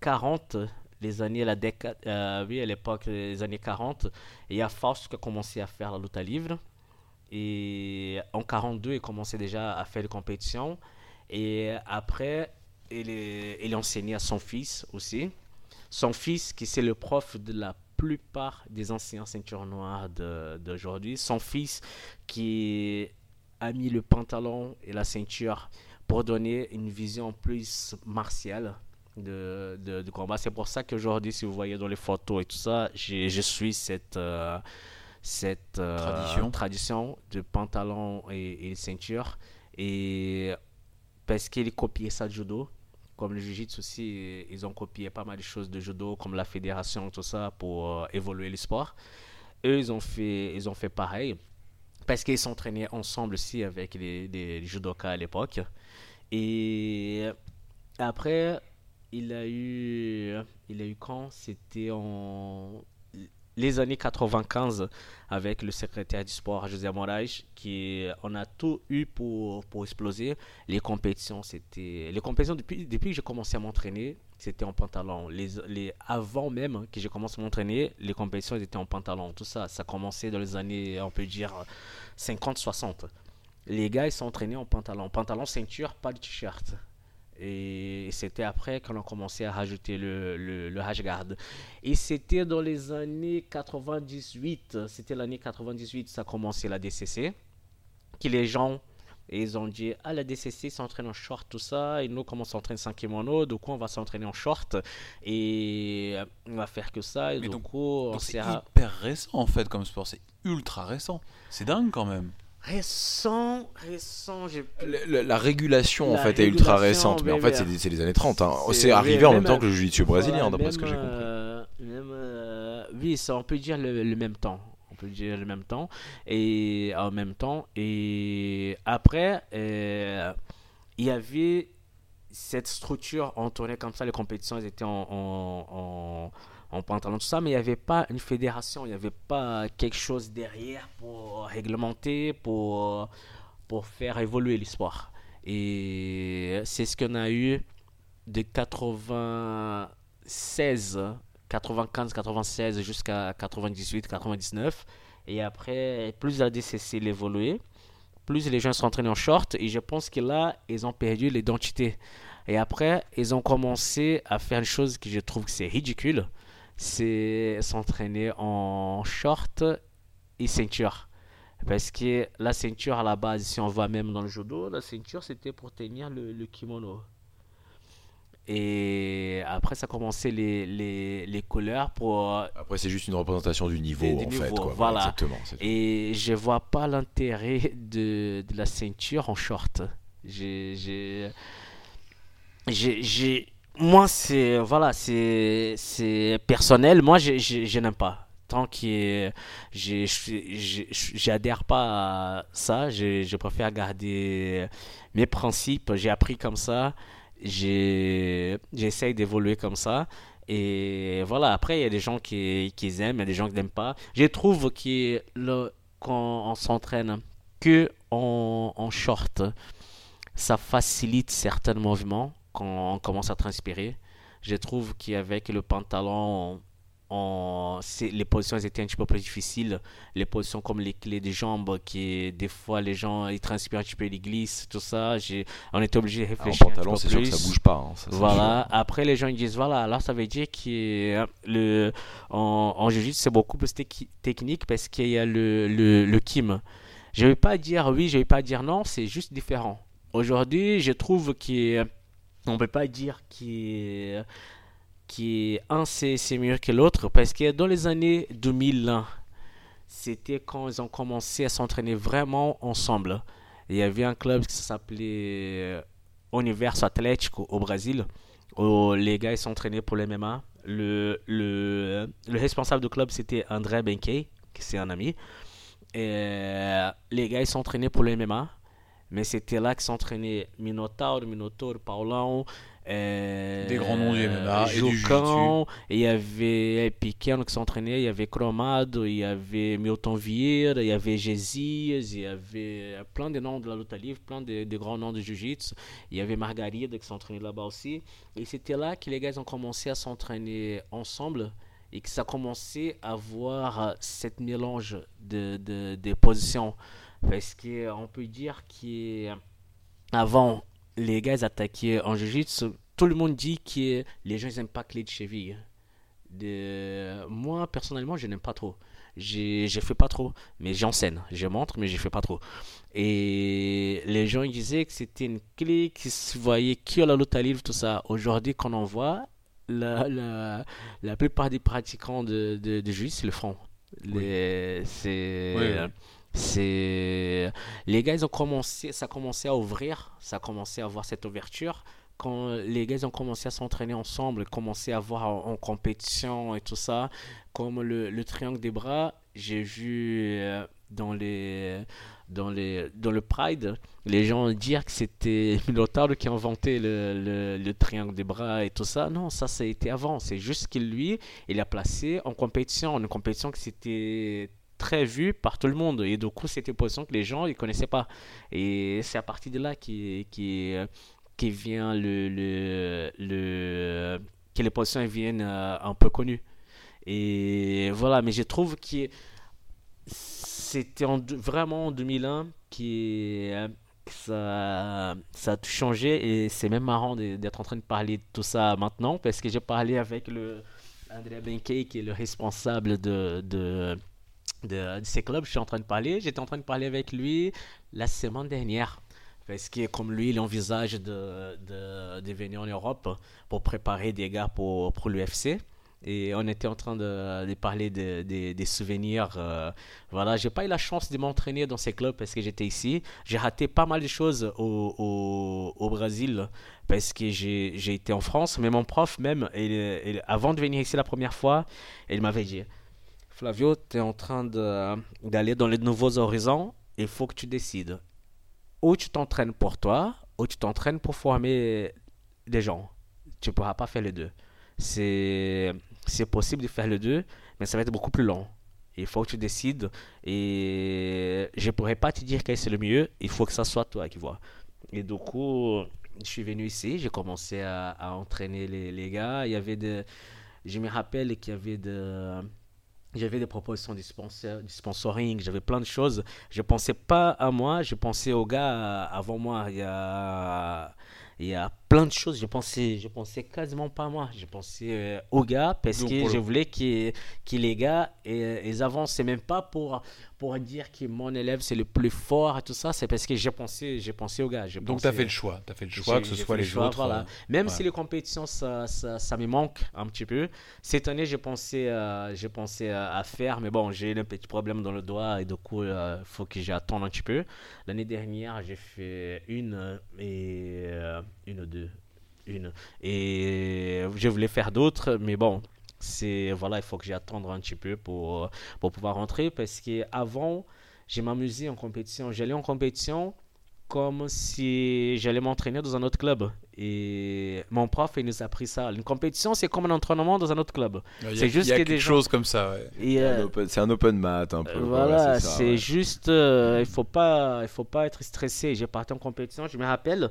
40, les années, la décade, euh, oui, à l'époque, les années 40, il y a Faust qui a commencé à faire la lutte libre. Et en 42, il commençait déjà à faire des compétitions. Et après, il, est, il enseignait à son fils aussi. Son fils, qui c'est le prof de la plupart des anciens ceintures noires d'aujourd'hui. Son fils qui a mis le pantalon et la ceinture pour donner une vision plus martiale de, de, combat. C'est pour ça qu'aujourd'hui, si vous voyez dans les photos et tout ça, je suis cette, euh, cette euh, Tradition. tradition de pantalon et, et ceinture. Et parce qu'il copiait ça de judo, comme le jiu-jitsu aussi, ils ont copié pas mal de choses de judo, comme la fédération, tout ça, pour euh, évoluer le sport. Eux, ils ont fait, ils ont fait pareil, parce qu'ils s'entraînaient ensemble aussi avec les, les judokas à l'époque. Et après, il a eu, il a eu quand? C'était en les années 95 avec le secrétaire du sport José Moraes qui on a tout eu pour, pour exploser. Les compétitions c'était les compétitions depuis depuis que j'ai commencé à m'entraîner c'était en pantalon. Les, les avant même que j'ai commencé à m'entraîner les compétitions étaient en pantalon. Tout ça ça commençait dans les années on peut dire 50 60 les gars ils s'entraînaient en pantalon. Pantalon ceinture pas de t-shirt et c'était après qu'on a commencé à rajouter le, le, le. Et c'était dans les années 98, c'était l'année 98, ça a commencé la DCC, que les gens, ils ont dit, ah la DCC s'entraîne en short, tout ça, et nous, comment on s'entraîne sans kimono, du coup on va s'entraîner en short, et on va faire que ça, et Mais du donc- coup on c'est hyper récent en fait comme sport, c'est ultra récent. C'est dingue quand même. Récent, récent, j'ai... Le- le- la régulation en La fait est ultra régulation, récente, mais en fait oui. c'est des- c'est les années 30. hein. C'est- C'est arrivé en même- même temps que le jiu-jitsu brésilien, Voilà, d'après ce que j'ai compris. euh, même, euh, oui, ça, on peut dire le, le même temps. On peut dire le même temps. Et en même temps. Et après, euh, il y avait cette structure, on tournait comme ça, les compétitions elles étaient en, en, en, en pantalon, tout ça, mais il n'y avait pas une fédération, il n'y avait pas quelque chose derrière pour réglementer, pour, pour faire évoluer l'histoire. Et c'est ce qu'on a eu de 96, 95, 96 jusqu'à 98, 99. Et après, plus la DCC évoluait, plus les gens sont entraînés en short. Et je pense que là, ils ont perdu l'identité. Et après, ils ont commencé à faire une chose que je trouve que c'est ridicule. C'est s'entraîner en short et ceinture. Parce que la ceinture, à la base, si on voit même dans le judo, la ceinture, c'était pour tenir le, le kimono. Et après, ça a commencé les, les, les couleurs pour... Après c'est juste une représentation du niveau du en fait. Quoi. voilà. Exactement. Et je vois pas l'intérêt de, de la ceinture en short. J'ai- j'ai- moi, c'est voilà, c'est personnel. Moi, je, n'aime pas. Tant que j'adhère pas à ça, je, préfère garder mes principes. J'ai appris comme ça. J'essaye d'évoluer comme ça. Et voilà, après, il y a des gens qui, aiment, il y a des gens qui n'aiment pas. Je trouve que quand on s'entraîne que en short, ça facilite certains mouvements quand on commence à transpirer. Je trouve qu'avec le pantalon, on, les positions étaient un petit peu plus difficiles. Les positions comme les clés des jambes, qui des fois les gens ils transpirent un petit peu, ils glissent, tout ça. On était obligé de Ah, en réfléchir. pantalon, c'est sûr que ça bouge pas. hein, ça, Voilà. sûr. Après, les gens ils disent voilà, alors ça veut dire que le en, en jiu-jitsu c'est beaucoup plus technique parce qu'il y a le, le, le kim. Je vais pas dire oui, je vais pas dire non, c'est juste différent. Aujourd'hui, je trouve que on peut pas dire que qui un c'est mieux que l'autre parce que dans les années 2001 c'était quand ils ont commencé à s'entraîner vraiment ensemble. Il y avait un club qui s'appelait Universo Atlético au Brésil où les gars s'entraînaient pour le MMA le, le, le responsable du club c'était André Benkei qui c'est un ami. Euh, les gars s'entraînaient pour le MMA mais c'était là qu'ils s'entraînaient Minotauro, Minotauro, Paulão, euh, Des grands noms du MMA et du Jucão, et il y avait Pequeno qui s'entraînait, il y avait Cromado, il y avait Milton Vieira, il y avait Gesias, il y avait plein de noms de la lutte livre, plein de, de grands noms de jiu-jitsu. Il y avait Margarida qui s'entraînait là-bas aussi. Et c'était là que les gars ont commencé à s'entraîner ensemble et que ça a commencé à voir cette mélange de, de, de positions. Parce qu'on peut dire qu'avant, les gars attaquaient en jiu-jitsu, tout le monde dit que les gens n'aiment pas clé de cheville. De... Moi, personnellement, je n'aime pas trop. Je ne fais pas trop, mais j'enseigne. Je montre, mais je fais pas trop. Et les gens ils disaient que c'était une clé qui se voyait que la lutte livre, tout ça. Aujourd'hui, quand on voit, la, la, la plupart des pratiquants de, de, de jiu-jitsu le c'est, Oui, oui. C'est, les gars, ils ont commencé, ça a à ouvrir, ça a commencé à avoir cette ouverture. Quand les gars ont commencé à s'entraîner ensemble, commencé à voir en, compétition et tout ça, comme le, le triangle des bras, j'ai vu euh, dans les dans les dans le Pride les gens dire que c'était Minotauro qui a inventé le, le, le triangle des bras et tout ça. Non, ça, ça a été avant. C'est juste qu'il lui, il a placé en compétition, une compétition qui s'était très vue par tout le monde. Et du coup, c'était une position que les gens ils connaissaient pas. Et c'est à partir de là qui qui qui vient le le, le que les positions viennent euh, un peu connues. Et voilà, mais je trouve que c'était vraiment en 2001 qui euh, ça, ça a tout changé et c'est même marrant d'être en train de parler de tout ça maintenant parce que j'ai parlé avec le Andrea Benkei qui est le responsable de, de, ces clubs. Je suis en train de parler. J'étais en train de parler avec lui la semaine dernière. Parce que comme lui, il envisage de, de, de venir en Europe pour préparer des gars pour, pour l'UFC. Et on était en train de, parler de- de- des souvenirs. euh, voilà, j'ai pas eu la chance de m'entraîner dans ces clubs parce que j'étais ici. J'ai raté pas mal de choses au, au, au Brésil parce que j'ai été en France. Mais mon prof, même, avant de venir ici la première fois, il m'avait dit Flavio, tu es en train d'aller dans les nouveaux horizons. Il faut que tu décides. Ou tu t'entraînes pour toi, ou tu t'entraînes pour former des gens. Tu pourras pas faire les deux. C'est possible de faire les deux, mais ça va être beaucoup plus long. Il faut que tu décides. Et je pourrais pas te dire quel c'est le mieux. Il faut que ça soit toi qui vois. Et du coup, je suis venu ici. J'ai commencé à, à entraîner les, les gars. Il y avait de, je me rappelle qu'il y avait de, j'avais des propositions du, sponsor, du sponsoring. J'avais plein de choses. Je pensais pas à moi. Je pensais aux gars avant moi. Il y a il y a plein de choses. Je pensais, je pensais quasiment pas à moi. Je pensais euh, aux gars parce que je voulais que, que les gars ils avancent. Même pas pour, pour dire que mon élève c'est le plus fort et tout ça. C'est parce que j'ai pensé, j'ai pensé aux gars. Donc tu as fait le choix, tu as fait le choix que ce soit les choix, autres. voilà. euh, Même ouais. si les compétitions, ça, ça, ça me manque un petit peu. Cette année, j'ai pensé, euh, j'ai pensé à, à faire, mais bon, j'ai eu un petit problème dans le doigt et du coup, il faut que j'attende un petit peu. L'année dernière, j'ai fait une euh, et euh, une ou deux. une. Et je voulais faire d'autres, mais bon, c'est voilà, il faut que j'attende un petit peu pour, pour pouvoir rentrer parce qu'avant, j'ai m'amusé en compétition. J'allais en compétition comme si j'allais m'entraîner dans un autre club. Et mon prof, il nous a appris ça. Une compétition, c'est comme un entraînement dans un autre club. C'est juste y a quelque chose comme ça. C'est un open mat un peu. Voilà, c'est juste, euh, il faut pas, il faut pas être stressé. J'ai parti en compétition. Je me rappelle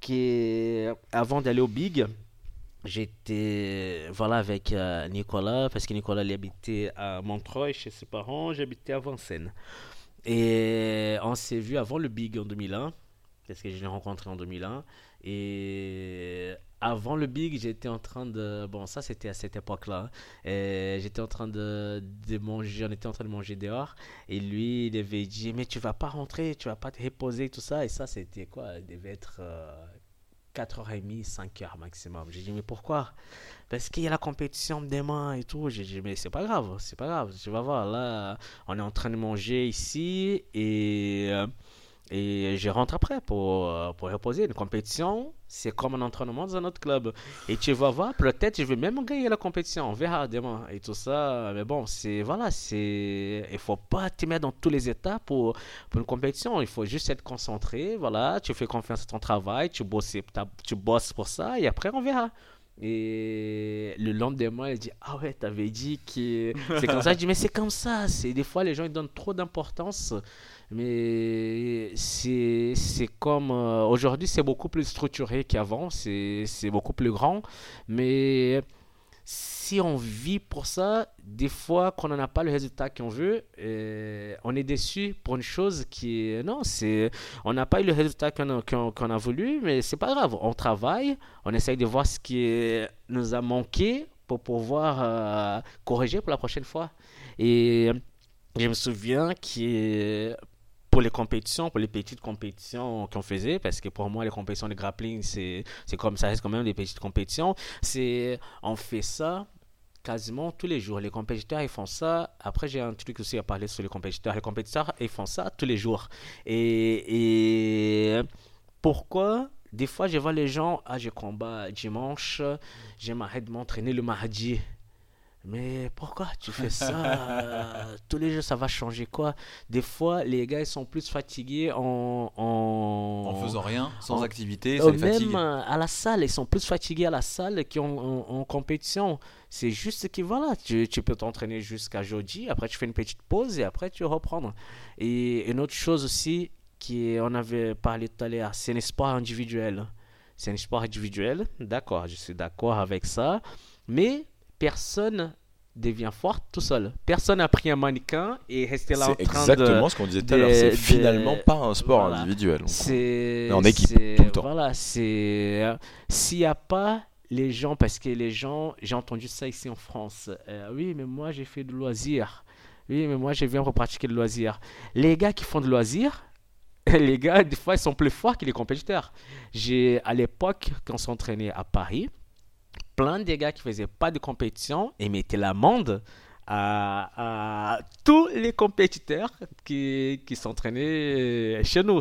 qu'avant d'aller au Big, j'étais voilà avec euh, Nicolas parce que Nicolas il habitait à Montreuil chez ses parents, j'habitais à Vincennes. Et on s'est vu avant le Big en 2001 parce que je l'ai rencontré en 2001 et avant le Big, j'étais en train de. Bon, ça c'était à cette époque-là. Hein. J'étais en train de, de, manger, on était en train de manger dehors. Et lui, il avait dit Mais tu vas pas rentrer, tu vas pas te reposer, tout ça. Et ça, c'était quoi? Il devait être 4h30, 5h maximum. J'ai dit, mais pourquoi? Parce qu'il y a la compétition demain et tout. J'ai dit, mais c'est pas grave, c'est pas grave. Tu vas voir, là, on est en train de manger ici et, euh, et je rentre après pour, euh, pour reposer. Une compétition, c'est comme un entraînement dans un autre club. Et tu vas voir, peut-être je vais même gagner la compétition. On verra demain et tout ça. Mais bon, c'est voilà, il faut pas te mettre dans tous les états pour, pour une compétition. Il faut juste être concentré. Voilà, tu fais confiance à ton travail, tu bosses, tu bosses pour ça et après on verra. Et le lendemain, il dit Ah ouais, t'avais dit que c'est comme ça. Je dis Mais c'est comme ça. Des fois, les gens ils donnent trop d'importance mais c'est comme euh, aujourd'hui c'est beaucoup plus structuré qu'avant c'est beaucoup plus grand mais si on vit pour ça des fois qu'on n'en a pas le résultat qu'on veut euh, on est déçu pour une chose qui non c'est on n'a pas eu le résultat qu'on a, a, voulu mais c'est pas grave on travaille on essaye de voir ce qui nous a manqué pour pouvoir euh, corriger pour la prochaine fois et je me souviens que pour les compétitions, pour les petites compétitions qu'on faisait, parce que pour moi, les compétitions de grappling, c'est comme ça reste quand même des petites compétitions. C'est on fait ça quasiment tous les jours. Les compétiteurs, ils font ça. Après, j'ai un truc aussi à parler sur les compétiteurs. Les compétiteurs, ils font ça tous les jours. Et, et pourquoi? Des fois, je vois les gens, ah, je combat dimanche, de m'entraîner le mardi. Mais pourquoi tu fais ça? Tous les jours, ça va changer quoi? Des fois, les gars, ils sont plus fatigués en... En, faisant rien, sans activité, ça Même à la salle, ils sont plus fatigués à la salle qu'en en, compétition. C'est juste que, voilà, tu, tu peux t'entraîner jusqu'à jeudi, après tu fais une petite pause et après tu reprends. Et une autre chose aussi, qui on avait parlé tout à l'heure, c'est un sport individuel. C'est un sport individuel, d'accord, je suis d'accord avec ça. Mais personne devient fort tout seul. Personne n'a pris un mannequin et resté là en train de... exactement ce qu'on disait tout à l'heure. C'est finalement pas un sport individuel. C'est en équipe tout le temps. Voilà, c'est euh, s'il n'y a pas les gens, parce que les gens, j'ai entendu ça ici en France. Euh, oui, mais moi j'ai fait de loisirs. Oui, mais moi je viens pour pratiquer le loisir. Les gars qui font de loisirs, les gars, des fois, ils sont plus forts que les compétiteurs. J'ai à l'époque, quand on s'entraînait à Paris, plein de gars qui faisaient pas de compétition et mettaient l'amende à, tous les compétiteurs qui, qui s'entraînaient chez nous.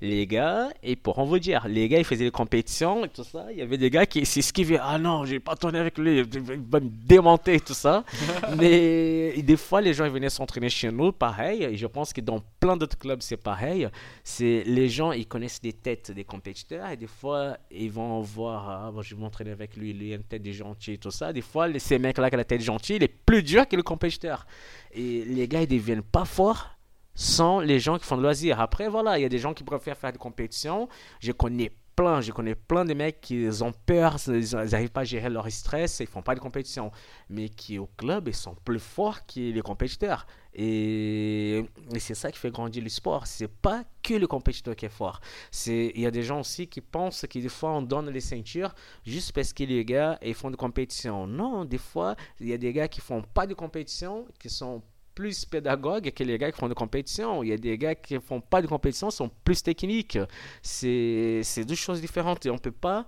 Les gars, et pour en vous dire, les gars, ils faisaient des compétitions et tout ça. Il y avait des gars qui s'esquivaient. Ah non, j'ai pas tourné avec lui, il va me démonter et tout ça. Mais des fois, les gens ils venaient s'entraîner chez nous, pareil. Et je pense que dans plein d'autres clubs, c'est pareil. C'est les gens, ils connaissent des têtes des compétiteurs et des fois, ils vont voir, ah, bon, je vais m'entraîner avec lui, lui a une tête de gentil et tout ça. Des fois, ces mecs-là qui ont la tête gentille, il est plus dur que le compétiteur. Et les gars, ils deviennent pas forts sans les gens qui font de loisirs. Après, voilà, il y a des gens qui préfèrent faire des compétitions. Je connais plein, je connais plein de mecs qui ont peur, ils n'arrivent pas à gérer leur stress, ils font pas de compétition. Mais qui au club, ils sont plus forts que les compétiteurs. Et, c'est ça qui fait grandir le sport. C'est pas que le compétiteur qui est fort. Il y a des gens aussi qui pensent que des fois on donne les ceintures juste parce que les gars ils font de compétition. Non, des fois il y a des gars qui font pas de compétition qui sont plus pédagogues que les gars qui font de compétition. Il y a des gars qui font pas de compétition sont plus techniques. C'est deux choses différentes et on peut pas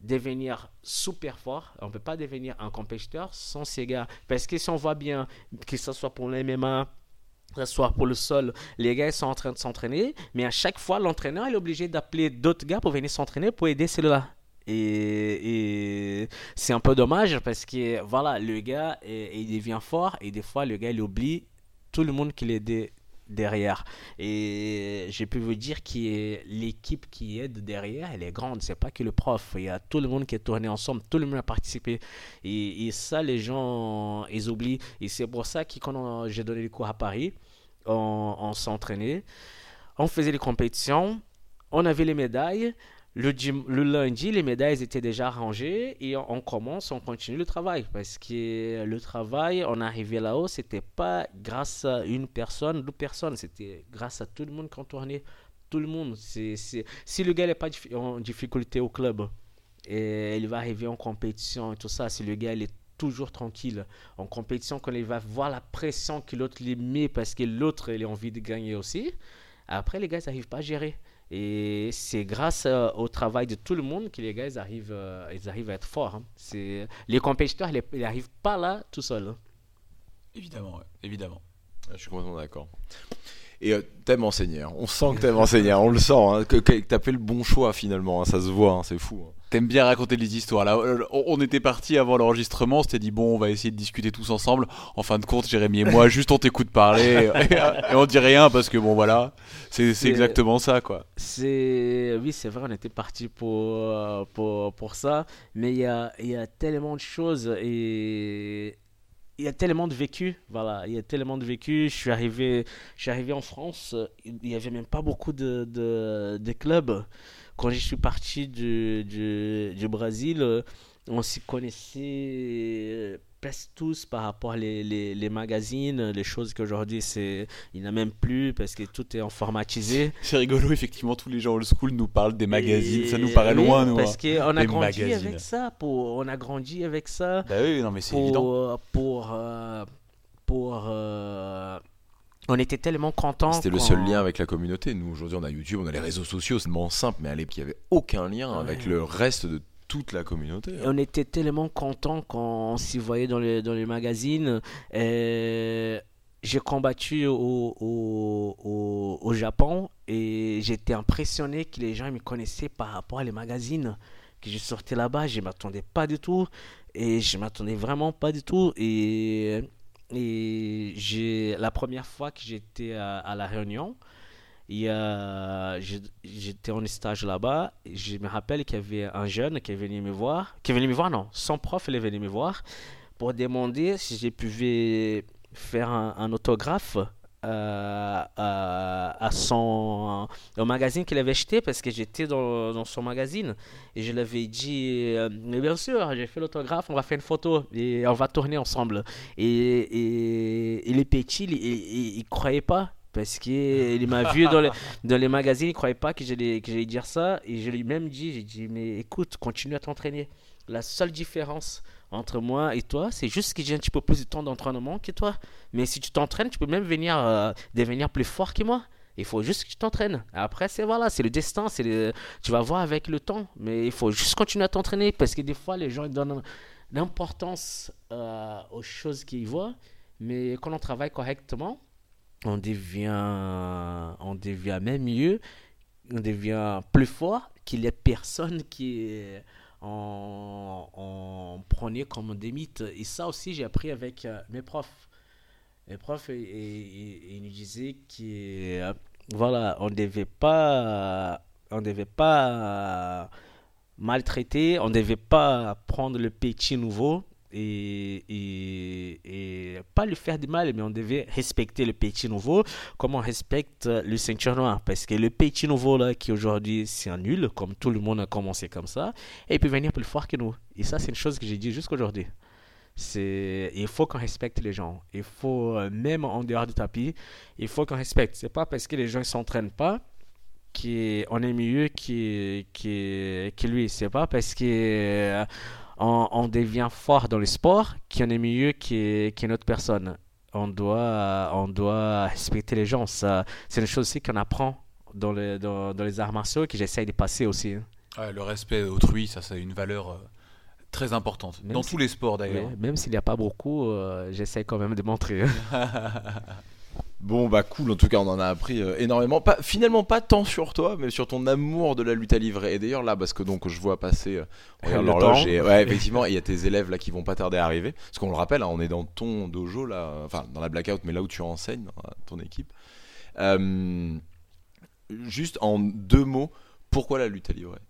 devenir super fort, on ne peut pas devenir un compétiteur sans ces gars. Parce que si on voit bien, que ce soit pour l'MMA, que ce soit pour le sol, les gars sont en train de s'entraîner, mais à chaque fois, l'entraîneur est obligé d'appeler d'autres gars pour venir s'entraîner pour aider ceux-là. Et, c'est un peu dommage parce que voilà, le gars, il devient fort et des fois, le gars, il oublie tout le monde qu'il est derrière. Et j'ai pu vous dire que l'équipe qui aide derrière, elle est grande. C'est pas que le prof. Il y a tout le monde qui est tourné ensemble, tout le monde a participé. Et, ça, les gens, ils oublient. Et c'est pour ça que quand j'ai donné les cours à Paris, on, on s'entraînait, on faisait les compétitions, on avait les médailles. Le, lundi, les médailles étaient déjà rangées et on, commence, on continue le travail. Parce que le travail, on arrivait là-haut, c'était pas grâce à une personne, deux personnes, c'était grâce à tout le monde qui tournait. Tout le monde. Si le gars n'est pas en difficulté au club, et il va arriver en compétition et tout ça, si le gars est toujours tranquille en compétition, quand il va voir la pression que l'autre lui met parce que l'autre a envie de gagner aussi, après les gars n'arrivent pas à gérer. Et c'est grâce euh, au travail de tout le monde que les gars ils arrivent, euh, ils arrivent à être forts. Hein. C'est... Les compétiteurs, ils n'arrivent pas là tout seuls. Hein. Évidemment, évidemment. Je suis complètement d'accord. Et euh, t'aimes enseigner, hein. on sent que t'aimes enseigner, on le sent, hein, que, que t'as fait le bon choix finalement, ça se voit, c'est fou. T'aimes bien raconter des histoires. Là, euh, on était parti avant l'enregistrement, on s'était dit bon, on va essayer de discuter tous ensemble. En fin de compte, Jérémy et moi, juste on t'écoute parler et, on dit rien parce que bon, voilà, c'est exactement ça, quoi. C'est oui, c'est vrai, on était parti pour, euh, pour pour ça, mais il y a il y a tellement de choses et il y a tellement de vécu, voilà, il y a tellement de vécu. Je suis arrivé, je suis arrivé en France, il n'y avait même pas beaucoup de, de, de clubs quand je suis parti du, du, du Brésil, euh, on s'y connaissait euh, presque tous par rapport aux les, les, magazines, les choses qu'aujourd'hui c'est il n'y a même plus parce que tout est informatisé. C'est rigolo effectivement tous les gens old school nous parlent des magazines, ça nous paraît loin nous. Parce hein. qu'on a grandi avec ça, pour on a grandi avec ça. Bah oui, non mais c'est évident. Pour euh, pour, pour on était tellement contents. C'était le seul lien avec la communauté. Nous, aujourd'hui, on a YouTube, on a les réseaux sociaux, c'est tellement simple, mais à l'époque, il n'y avait aucun lien avec le reste de toute la communauté. On était tellement contents quand on s'y voyait dans les, dans les magazines. J'ai combattu au, au, au, Japon et j'étais impressionné que les gens me connaissaient par rapport à les magazines. Que je sortais là-bas, je ne m'attendais pas du tout. Et je ne m'attendais vraiment pas du tout. Et et j'ai la première fois que j'étais à, la Réunion, j'étais en stage là-bas. Je me rappelle qu'il y avait un jeune qui est venu me voir, qui est me voir, non, son prof il est venu me voir pour demander si je pouvais faire un autographe euh, à, son au magazine qu'il avait acheté parce que j'étais dans, dans, son magazine. Et je l'avais dit euh, mais bien sûr j'ai fait l'autographe on va faire une photo et on va tourner ensemble. Et, et, et les petits ils, ne croyaient pas parce qu'il m'a vu dans les, dans les magazines il croyait pas que j'allais que j'allais dire ça. Et je lui ai même dit j'ai dit mais écoute continue à t'entraîner. La seule différence entre moi et toi, c'est juste que j'ai un petit peu plus de temps d'entraînement que toi. Mais si tu t'entraînes, tu peux même venir euh, devenir plus fort que moi. Il faut juste que tu t'entraînes. Après, c'est voilà, c'est le destin, c'est tu vas voir avec le temps. Mais il faut juste continuer à t'entraîner parce que des fois, les gens donnent l'importance euh, aux choses qu'ils voient. Mais quand on travaille correctement, on devient, on devient même mieux, on devient plus fort qu'il y a personne qui on, prenait comme des mythes. Et ça aussi, j'ai appris avec euh, mes profs. Mes profs, ils nous disaient que euh, voilà, on devait pas, on devait pas maltraiter, on devait pas prendre le petit nouveau et, pas lui faire du mal, mais on devait respecter le petit nouveau comme on respecte le ceinture noir. Parce que le petit nouveau, là, qui aujourd'hui c'est un nul, comme tout le monde a commencé comme ça, et il peut venir plus fort que nous. Et ça, c'est une chose que j'ai dit jusqu'aujourd'hui. C'est, il faut qu'on respecte les gens. Il faut, euh, même en dehors du tapis, il faut qu'on respecte. C'est pas parce que les gens ne s'entraînent pas qu'on est mieux que, que, que lui. C'est pas parce que euh, on, devient fort dans le sport qu'on est mieux qu'une autre personne. On doit, on doit respecter les gens. c'est une chose aussi qu'on apprend dans, les, dans, les arts martiaux que j'essaye de passer aussi. Hein. le respect autrui, ça, c'est une valeur euh, très importante. dans tous les sports d'ailleurs. même s'il n'y a pas beaucoup, euh, j'essaye quand même de montrer. Bon bah cool, en tout cas on en a appris euh, énormément. Pas, finalement pas tant sur toi, mais sur ton amour de la lutte à livrer. Et d'ailleurs là, parce que donc je vois passer euh, regarde l'horloge et ouais effectivement, il y a tes élèves là qui vont pas tarder à arriver. Parce qu'on le rappelle, hein, on est dans ton dojo là, enfin dans la blackout, mais là où tu enseignes, dans la- ton équipe. Euh, juste en deux mots, pourquoi la lutte à livrer?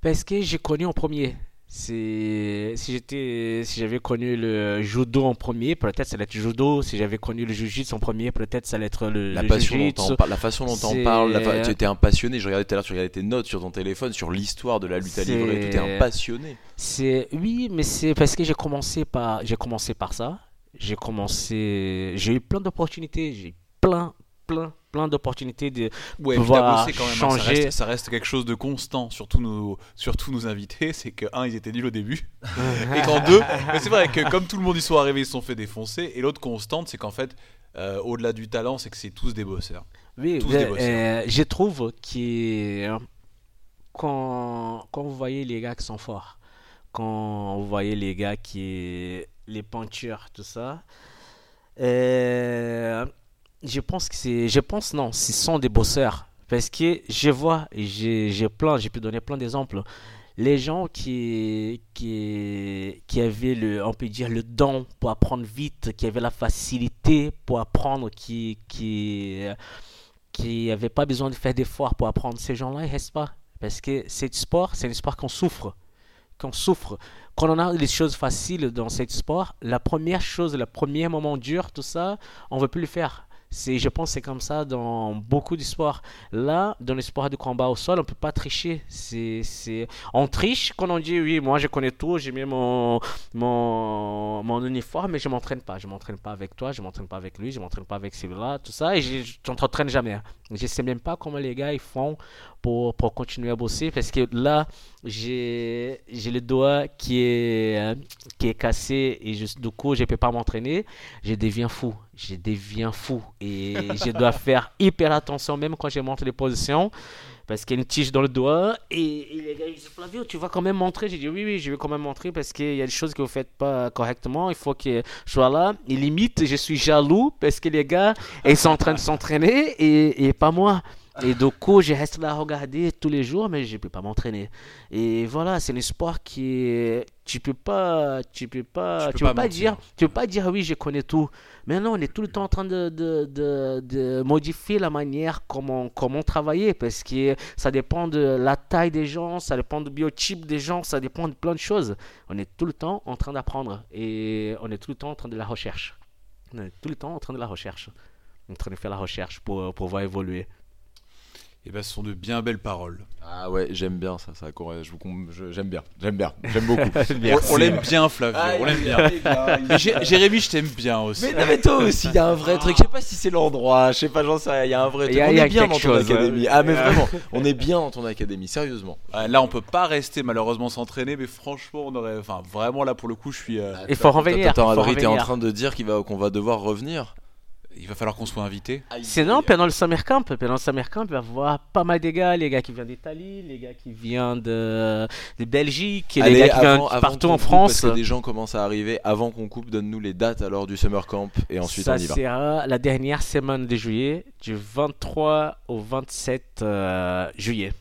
Parce que j'ai connu en premier. Si j'étais si j'avais connu le judo en premier, peut-être ça allait être judo. Si j'avais connu le jiu-jitsu en premier, peut-être ça allait être le, La le passion dont jiu-jitsu. t'en par- la façon dont t'en parles, fa- tu étais un passionné. Je regardais tout à l'heure, tu regardais tes notes sur ton téléphone sur l'histoire de la lutte à livrer. Tu étais un passionné. C'est oui, mais c'est parce que j'ai commencé par j'ai commencé par ça. J'ai commencé, j'ai eu plein d'opportunités, j'ai plein plein plein d'opportunités de Ouais, pouvoir quand même. hein, ça, changer. reste, ça reste quelque chose de constant, surtout nos, surtout nos invités. C'est que, un, ils étaient nuls au début. et qu'en deux, c'est vrai que comme tout le monde y sont arrivés, ils se sont fait défoncer. Et l'autre constante, c'est qu'en fait, euh, au-delà du talent, c'est que c'est tous des bosseurs. Oui, Tous mais, des bosseurs. euh, je trouve que quand, quand vous voyez les gars qui sont forts, quand vous voyez les gars qui les peintures, tout ça, euh, je pense que c'est, je pense non, ce sont des bosseurs parce que je vois, j'ai, plein, j'ai pu donner plein d'exemples. Les gens qui, qui, qui avaient le, on peut dire, le don pour apprendre vite, qui avaient la facilité pour apprendre, qui, qui, qui n'avaient pas besoin de faire d'efforts pour apprendre, ces gens-là, ils restent pas? Parce que c'est du sport, c'est un sport qu'on souffre. Qu'on souffre. Quand on a les choses faciles dans ce sport, la première chose, le premier moment dur, tout ça, on ne veut plus le faire. C'est, je pense que c'est comme ça dans beaucoup de sports. Là, dans les sports de combat au sol, on ne peut pas tricher. C'est, c'est... On triche quand on dit oui, moi je connais tout, j'ai mis mon, mon, mon uniforme, mais je m'entraîne pas. Je m'entraîne pas avec toi, je m'entraîne pas avec lui, je m'entraîne pas avec celui-là, tout ça, et je je t'entraîne jamais. Je sais même pas comment les gars ils font pour, pour continuer à bosser, parce que là, j'ai, le doigt qui est, qui est cassé, et je, du coup, je peux pas m'entraîner. Je deviens fou. Je deviens fou. Et je dois faire hyper attention, même quand je monte les positions parce qu'il y a une tige dans le doigt. Et, les gars, ils disent Flavio, tu vas quand même montrer. J'ai dit oui, oui, je vais quand même montrer parce qu'il y a des choses que vous faites pas correctement. Il faut que je sois là. Et limite, je suis jaloux parce que les gars, ils sont en train de s'entraîner et pas moi. Et du coup, je reste là à regarder tous les jours, mais je ne peux pas m'entraîner. Et voilà, c'est un sport qui est... Tu peux pas, tu peux pas, Tu peux tu pas peux pas mentir. dire, tu peux pas dire oui, je connais tout. Mais non, on est tout le temps en train de, de, de, de modifier la manière comment, comment travailler parce que ça dépend de la taille des gens, ça dépend du biotype des gens, ça dépend de plein de choses. On est tout le temps en train d'apprendre et on est tout le temps en train de la recherche. On est tout le temps en train de la recherche. En train de faire la recherche pour, pour pouvoir évoluer. Et ben, ce sont de bien belles paroles. Ah ouais, j'aime bien ça, ça correspond- je vous je- j'aime bien, j'aime bien, j'aime beaucoup. On, on l'aime bien, Flavio. Ah, on l'aime bien. Jérémy, je t'aime bien aussi. Mais, non, mais toi aussi, il y a un vrai truc. Je sais pas si c'est l'endroit, je sais pas, j'en sais rien. Il y a un vrai truc. a- on il y a est bien dans ton chose, académie. hein. Ah, mais vraiment, on est bien dans ton académie, sérieusement. Euh, Là, on peut pas rester malheureusement s'entraîner, mais franchement, on aurait. Enfin, vraiment, là, pour le coup, je suis. euh, Il faut revenir. Attends, Adrien, t'es en train de dire va, qu'on va devoir revenir Il va falloir qu'on soit invité. Sinon, pendant le summer camp, pendant le summer camp, il va y avoir pas mal de gars, les gars qui viennent d'Italie, les gars qui viennent de, de Belgique, les Allez, gars qui viennent avant- partout en coupe, France. Parce que des gens commencent à arriver. Avant qu'on coupe, donne-nous les dates alors du summer camp et ensuite Ça on y va. sera la dernière semaine de juillet, du 23 au 27 euh, juillet.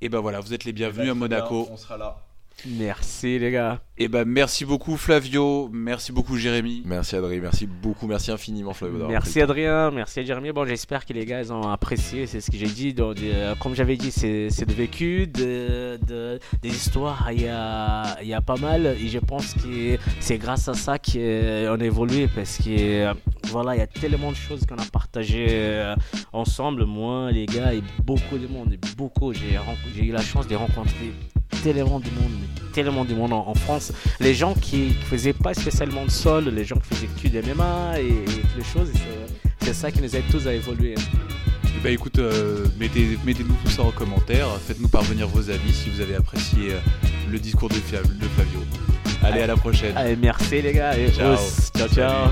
Et ben voilà, vous êtes les bienvenus à Monaco. On sera là. Merci les gars. Et ben merci beaucoup Flavio, merci beaucoup Jérémy. Merci Adrien, merci beaucoup, merci infiniment Flavio. Merci. Adrien, merci Jérémy. Bon, j'espère que les gars ils ont apprécié, c'est ce que j'ai dit. Donc, euh, comme j'avais dit, c'est de vécu, de, de- des histoires, il y a, il y a pas mal. Et je pense que c'est grâce à ça qu'on a évolué parce que euh, voilà, il y a tellement de choses qu'on a partagées euh, ensemble. Moi, les gars, et beaucoup de monde, beaucoup. J'ai eu la chance de rencontrer tellement de monde, tellement de monde en, en France. Les gens qui, qui faisaient pas spécialement de sol, les gens qui faisaient que du MMA et, et toutes les choses. c'est- ça qui nous aide tous à évoluer. Et ben écoute, euh, mettez, mettez-nous tout ça en commentaire, faites-nous parvenir vos avis si vous avez apprécié euh, le discours de, Flavio. Allez, à la prochaine. Allez, merci les gars. Et Ciao. os. ciao.